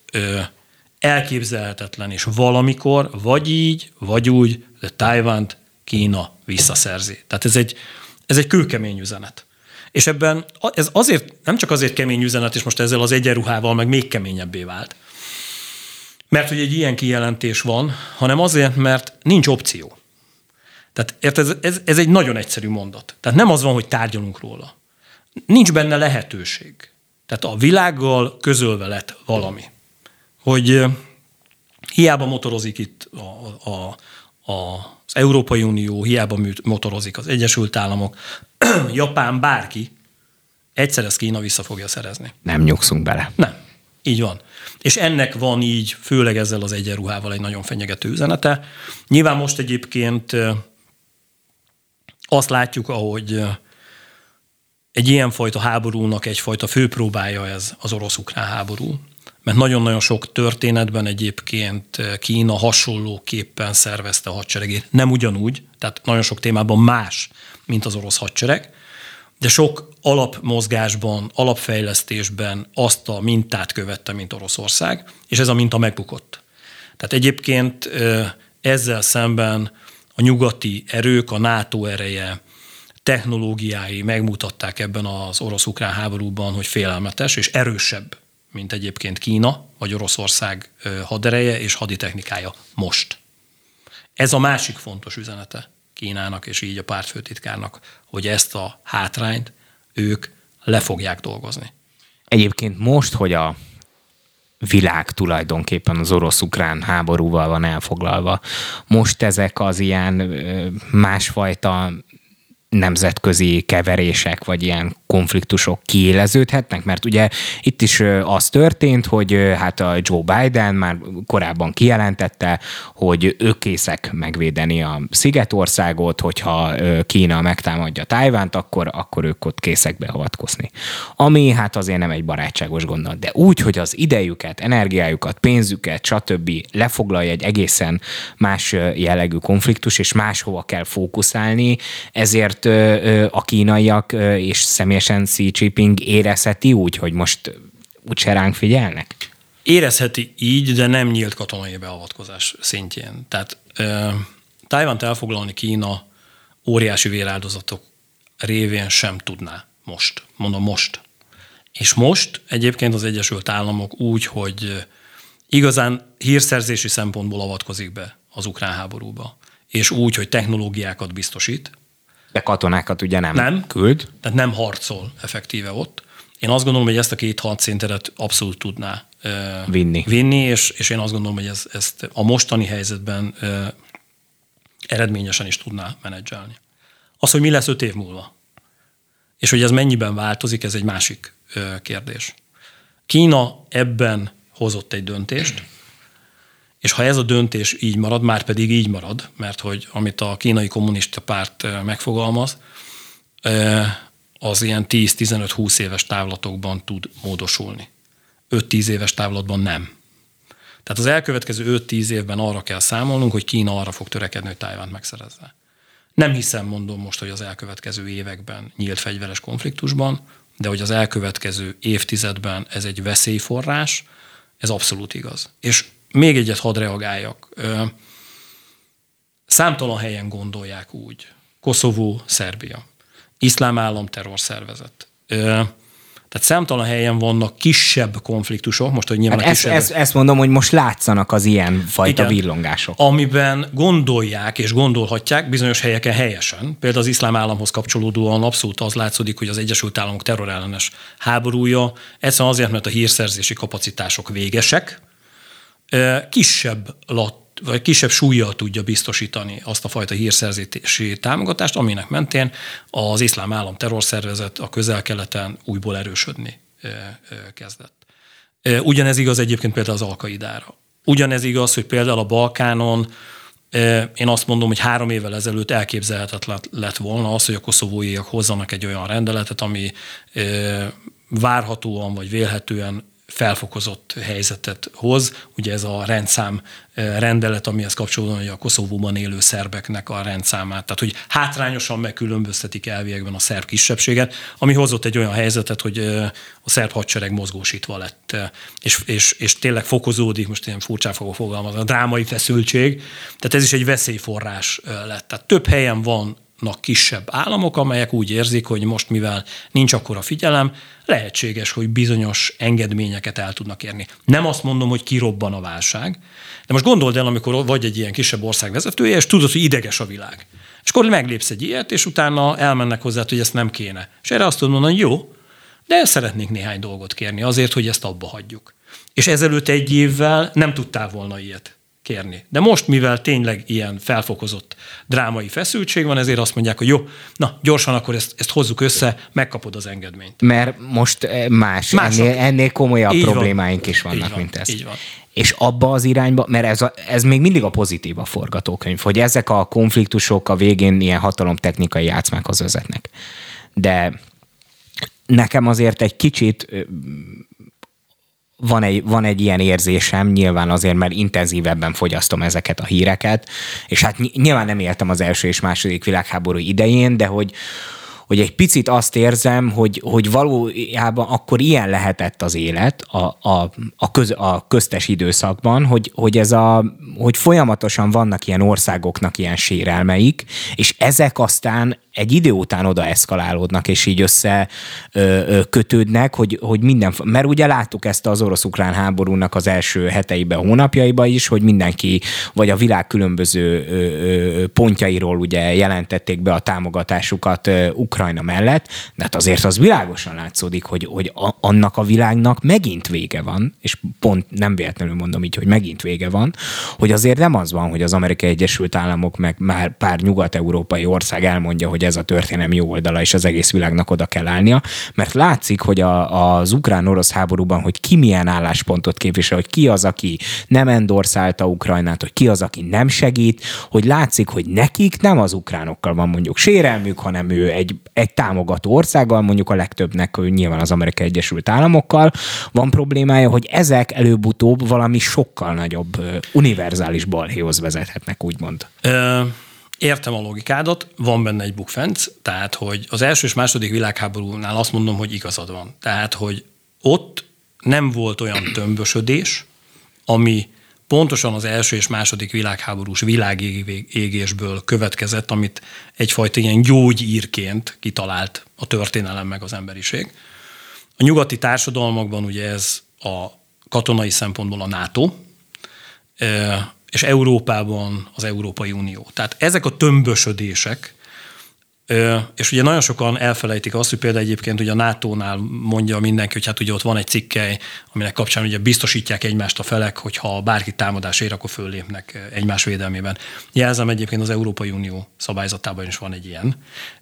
elképzelhetetlen, és valamikor vagy így, vagy úgy, de Tájvánt Kína visszaszerzi. Tehát ez egy, ez egy kőkemény üzenet. És ebben ez azért, nem csak azért kemény üzenet, és most ezzel az egyenruhával meg még keményebbé vált, mert hogy egy ilyen kijelentés van, hanem azért, mert nincs opció. Tehát érted, ez, ez, ez egy nagyon egyszerű mondat. Tehát nem az van, hogy tárgyalunk róla. Nincs benne lehetőség. Tehát a világgal közölve lett valami. Hogy hiába motorozik itt a, a, a, az Európai Unió, hiába motorozik az Egyesült Államok, Japán, bárki, egyszer ezt Kína vissza fogja szerezni. Nem nyugszunk bele. Nem. Így van. És ennek van így, főleg ezzel az egyenruhával egy nagyon fenyegető üzenete. Nyilván most egyébként azt látjuk, ahogy egy ilyenfajta háborúnak egyfajta főpróbája ez az orosz-ukrán háború, mert nagyon-nagyon sok történetben egyébként Kína hasonlóképpen szervezte a hadseregét. Nem ugyanúgy, tehát nagyon sok témában más, mint az orosz hadsereg, de sok alapmozgásban, alapfejlesztésben azt a mintát követte, mint Oroszország, és ez a minta megbukott. Tehát egyébként ezzel szemben a nyugati erők, a NATO ereje, technológiái megmutatták ebben az orosz-ukrán háborúban, hogy félelmetes és erősebb, mint egyébként Kína vagy Oroszország hadereje és haditechnikája most. Ez a másik fontos üzenete Kínának és így a pártfőtitkárnak, hogy ezt a hátrányt ők le fogják dolgozni. Egyébként most, hogy a világ tulajdonképpen az orosz-ukrán háborúval van elfoglalva. Most ezek az ilyen másfajta nemzetközi keverések, vagy ilyen konfliktusok kiéleződhetnek, mert ugye itt is az történt, hogy hát a Joe Biden már korábban kijelentette, hogy ők készek megvédeni a Szigetországot, hogyha Kína megtámadja Tájvánt, akkor, akkor ők ott készek beavatkozni. Ami hát azért nem egy barátságos gondolat, de úgy, hogy az idejüket, energiájukat, pénzüket, stb. lefoglalja egy egészen más jellegű konfliktus, és máshova kell fókuszálni, ezért a kínaiak és személyes Xi Jinping érezheti úgy, hogy most úgyse ránk figyelnek? Érezheti így, de nem nyílt katonai beavatkozás szintjén. Tehát Tájvánt elfoglalni Kína óriási véráldozatok révén sem tudná most. Mondom most. És most egyébként az Egyesült Államok úgy, hogy igazán hírszerzési szempontból avatkozik be az ukrán háborúba, és úgy, hogy technológiákat biztosít. De katonákat ugye nem, nem küld. Tehát nem harcol effektíve ott. Én azt gondolom, hogy ezt a két hadszintedet abszolút tudná vinni, vinni és, és én azt gondolom, hogy ez, ezt a mostani helyzetben eredményesen is tudná menedzselni. Az, hogy mi lesz öt év múlva, és hogy ez mennyiben változik, ez egy másik kérdés. Kína ebben hozott egy döntést, és ha ez a döntés így marad, már pedig így marad, mert hogy amit a kínai kommunista párt megfogalmaz, az ilyen 10-15-20 éves távlatokban tud módosulni. 5-10 éves távlatban nem. Tehát az elkövetkező 5-10 évben arra kell számolnunk, hogy Kína arra fog törekedni, hogy Tájvánt megszerezze. Nem hiszem, mondom most, hogy az elkövetkező években nyílt fegyveres konfliktusban, de hogy az elkövetkező évtizedben ez egy veszélyforrás, ez abszolút igaz. És még egyet hadd reagáljak. Számtalan helyen gondolják úgy. Koszovó, Szerbia. Iszlám állam terrorszervezet. Tehát számtalan helyen vannak kisebb konfliktusok, most, hogy nyilván hát kisebb... Ezt, ezt mondom, hogy most látszanak az ilyen fajta Igen, villongások. Amiben gondolják és gondolhatják bizonyos helyeken helyesen. Például az iszlám államhoz kapcsolódóan abszolút az látszódik, hogy az Egyesült Államok terrorellenes háborúja egyszerűen azért, mert a hírszerzési kapacitások végesek, kisebb lat vagy kisebb súlyjal tudja biztosítani azt a fajta hírszerzési támogatást, aminek mentén az iszlám állam terrorszervezet a közel-keleten újból erősödni kezdett. Ugyanez igaz egyébként például az Alkaidára. Ugyanez igaz, hogy például a Balkánon én azt mondom, hogy három évvel ezelőtt elképzelhetetlen lett volna az, hogy a koszovóiak hozzanak egy olyan rendeletet, ami várhatóan vagy vélhetően felfokozott helyzetet hoz. Ugye ez a rendszám eh, rendelet, amihez kapcsolódóan hogy a Koszovóban élő szerbeknek a rendszámát, tehát hogy hátrányosan megkülönböztetik elviekben a szerb kisebbséget, ami hozott egy olyan helyzetet, hogy eh, a szerb hadsereg mozgósítva lett, eh, és, és, és tényleg fokozódik, most ilyen furcsán fogok fogalmazni, a drámai feszültség, tehát ez is egy veszélyforrás lett. Tehát több helyen van kisebb államok, amelyek úgy érzik, hogy most mivel nincs akkora figyelem, lehetséges, hogy bizonyos engedményeket el tudnak érni. Nem azt mondom, hogy kirobban a válság, de most gondold el, amikor vagy egy ilyen kisebb ország vezetője, és tudod, hogy ideges a világ. És akkor meglépsz egy ilyet, és utána elmennek hozzá, hogy ezt nem kéne. És erre azt tudod mondani, jó, de szeretnék néhány dolgot kérni azért, hogy ezt abba hagyjuk. És ezelőtt egy évvel nem tudtál volna ilyet kérni. De most, mivel tényleg ilyen felfokozott drámai feszültség van, ezért azt mondják, hogy jó, na, gyorsan akkor ezt, ezt hozzuk össze, megkapod az engedményt. Mert most eh, más, Mások. ennél, ennél komolyabb így problémáink van. is vannak, van, mint ez. Így van. És abba az irányba, mert ez, a, ez még mindig a pozitív a forgatókönyv, hogy ezek a konfliktusok a végén ilyen hatalomtechnikai játszmákhoz vezetnek. De nekem azért egy kicsit van egy, van egy ilyen érzésem, nyilván azért, mert intenzívebben fogyasztom ezeket a híreket, és hát nyilván nem éltem az első és második világháború idején, de hogy, hogy egy picit azt érzem, hogy, hogy valójában akkor ilyen lehetett az élet a, a, a, köz, a köztes időszakban, hogy, hogy, ez a, hogy folyamatosan vannak ilyen országoknak ilyen sérelmeik, és ezek aztán egy idő után oda eszkalálódnak, és így össze ö, ö, kötődnek, hogy, hogy minden, mert ugye láttuk ezt az orosz-ukrán háborúnak az első heteiben, hónapjaiban is, hogy mindenki, vagy a világ különböző ö, ö, pontjairól ugye jelentették be a támogatásukat ö, Ukrajna mellett, de hát azért az világosan látszódik, hogy, hogy a, annak a világnak megint vége van, és pont nem véletlenül mondom így, hogy megint vége van, hogy azért nem az van, hogy az Amerikai Egyesült Államok meg már pár nyugat-európai ország elmondja, hogy hogy ez a történelem jó oldala, és az egész világnak oda kell állnia, mert látszik, hogy a, az ukrán-orosz háborúban, hogy ki milyen álláspontot képvisel, hogy ki az, aki nem endorszálta Ukrajnát, hogy ki az, aki nem segít, hogy látszik, hogy nekik nem az ukránokkal van mondjuk sérelmük, hanem ő egy, egy támogató országgal, mondjuk a legtöbbnek nyilván az Amerikai Egyesült Államokkal van problémája, hogy ezek előbb-utóbb valami sokkal nagyobb univerzális balhéhoz vezethetnek, úgymond. Ö- Értem a logikádat, van benne egy bukfenc, tehát hogy az első és második világháborúnál azt mondom, hogy igazad van. Tehát, hogy ott nem volt olyan tömbösödés, ami pontosan az első és második világháborús világégésből következett, amit egyfajta ilyen gyógyírként kitalált a történelem meg az emberiség. A nyugati társadalmakban ugye ez a katonai szempontból a NATO, és Európában az Európai Unió. Tehát ezek a tömbösödések, és ugye nagyon sokan elfelejtik azt, hogy például egyébként ugye a NATO-nál mondja mindenki, hogy hát ugye ott van egy cikkely, aminek kapcsán ugye biztosítják egymást a felek, hogyha bárki támadás ér, akkor föllépnek egymás védelmében. Jelzem egyébként az Európai Unió szabályzatában is van egy ilyen.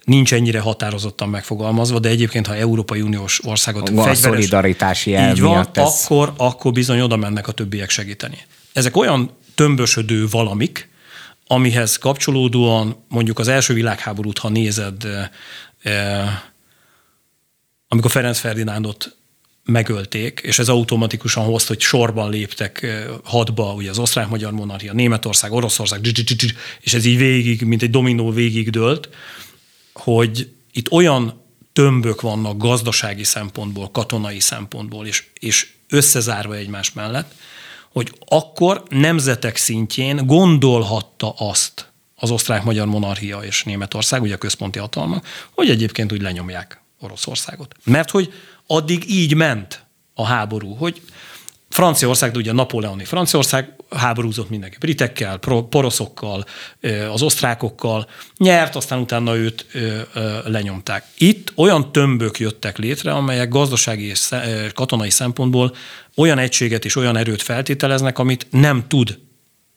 Nincs ennyire határozottan megfogalmazva, de egyébként, ha Európai Uniós országot a fegyveres, szolidaritási így van, ez... akkor, akkor bizony oda mennek a többiek segíteni. Ezek olyan tömbösödő valamik, amihez kapcsolódóan mondjuk az első világháborút, ha nézed, amikor Ferenc Ferdinándot megölték, és ez automatikusan hozta, hogy sorban léptek hadba, ugye az osztrák-magyar monarchia, Németország, Oroszország, és ez így végig, mint egy dominó végig dőlt, hogy itt olyan tömbök vannak gazdasági szempontból, katonai szempontból, és, és összezárva egymás mellett, hogy akkor nemzetek szintjén gondolhatta azt az osztrák-magyar monarchia és Németország, ugye a központi hatalmak, hogy egyébként úgy lenyomják Oroszországot. Mert hogy addig így ment a háború, hogy Franciaország, de ugye Napóleoni Franciaország háborúzott mindenki, britekkel, poroszokkal, az osztrákokkal, nyert, aztán utána őt lenyomták. Itt olyan tömbök jöttek létre, amelyek gazdasági és katonai szempontból olyan egységet és olyan erőt feltételeznek, amit nem tud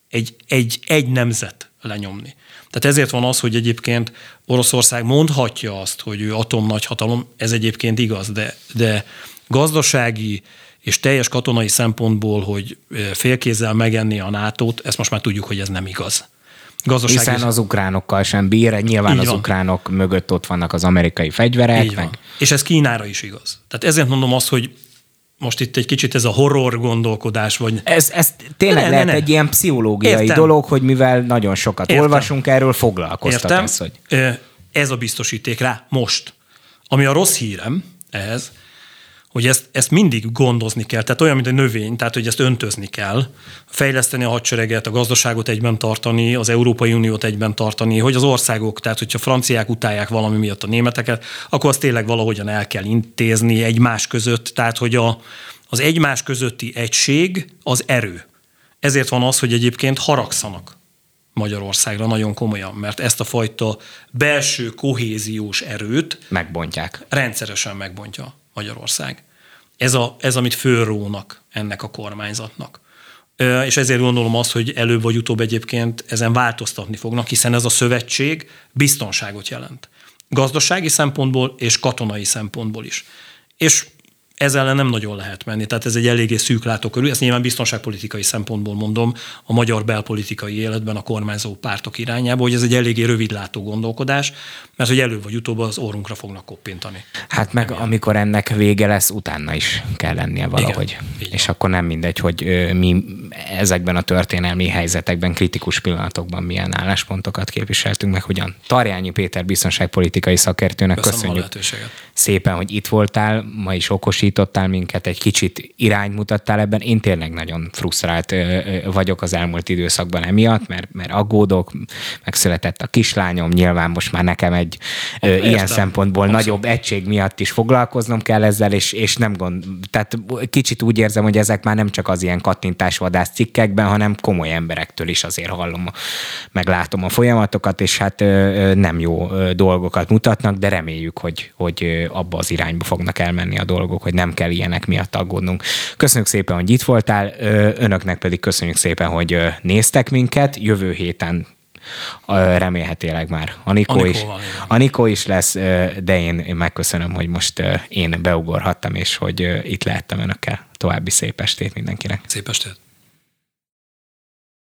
egy, egy, egy nemzet lenyomni. Tehát ezért van az, hogy egyébként Oroszország mondhatja azt, hogy ő atomnagyhatalom, ez egyébként igaz, de, de gazdasági és teljes katonai szempontból, hogy félkézzel megenni a nato ezt most már tudjuk, hogy ez nem igaz. Gazdasági... Hiszen az ukránokkal sem bír, nyilván Így az van. ukránok mögött ott vannak az amerikai fegyverek. Így meg... van. És ez Kínára is igaz. Tehát ezért mondom azt, hogy most itt egy kicsit ez a horror gondolkodás, vagy... Ez, ez tényleg ne, lehet ne, ne. egy ilyen pszichológiai Értem. dolog, hogy mivel nagyon sokat Értem. olvasunk erről, foglalkoztat Értem. ez, hogy... Ez a biztosíték rá most. Ami a rossz hírem ehhez, hogy ezt, ezt mindig gondozni kell, tehát olyan, mint egy növény, tehát hogy ezt öntözni kell, fejleszteni a hadsereget, a gazdaságot egyben tartani, az Európai Uniót egyben tartani, hogy az országok, tehát hogyha franciák utálják valami miatt a németeket, akkor azt tényleg valahogyan el kell intézni egymás között, tehát hogy a, az egymás közötti egység az erő. Ezért van az, hogy egyébként haragszanak Magyarországra nagyon komolyan, mert ezt a fajta belső kohéziós erőt megbontják. Rendszeresen megbontja Magyarország. Ez, a, ez amit fölrónak ennek a kormányzatnak. És ezért gondolom azt, hogy előbb vagy utóbb egyébként ezen változtatni fognak, hiszen ez a szövetség biztonságot jelent. Gazdasági szempontból és katonai szempontból is. És ez ellen nem nagyon lehet menni. Tehát ez egy eléggé szűk látókörű, ezt nyilván biztonságpolitikai szempontból mondom, a magyar belpolitikai életben a kormányzó pártok irányába, hogy ez egy eléggé rövidlátó gondolkodás, mert hogy előbb vagy utóbb az orrunkra fognak koppintani. Hát meg Remélem. amikor ennek vége lesz, utána is kell lennie valahogy. Igen, és akkor nem mindegy, hogy mi ezekben a történelmi helyzetekben, kritikus pillanatokban milyen álláspontokat képviseltünk, meg hogyan. Tarjányi Péter biztonságpolitikai szakértőnek Köszönöm köszönjük szépen, hogy itt voltál, ma is okosítottál minket, egy kicsit irányt mutattál ebben. Én tényleg nagyon frusztrált vagyok az elmúlt időszakban emiatt, mert, mert aggódok, megszületett a kislányom, nyilván most már nekem egy Értem. ilyen szempontból Abszolút. nagyobb egység miatt is foglalkoznom kell ezzel, és, és nem gond, tehát kicsit úgy érzem, hogy ezek már nem csak az ilyen kattintásvadász cikkekben, hanem komoly emberektől is azért hallom, meg látom a folyamatokat, és hát nem jó dolgokat mutatnak, de reméljük, hogy, hogy abba az irányba fognak elmenni a dolgok, hogy nem kell ilyenek miatt aggódnunk. Köszönjük szépen, hogy itt voltál, önöknek pedig köszönjük szépen, hogy néztek minket. Jövő héten remélhetőleg már Anikó, Anikó is, Anikó is lesz, de én, én megköszönöm, hogy most én beugorhattam, és hogy itt lehettem önökkel. További szép estét mindenkinek. Szép estét.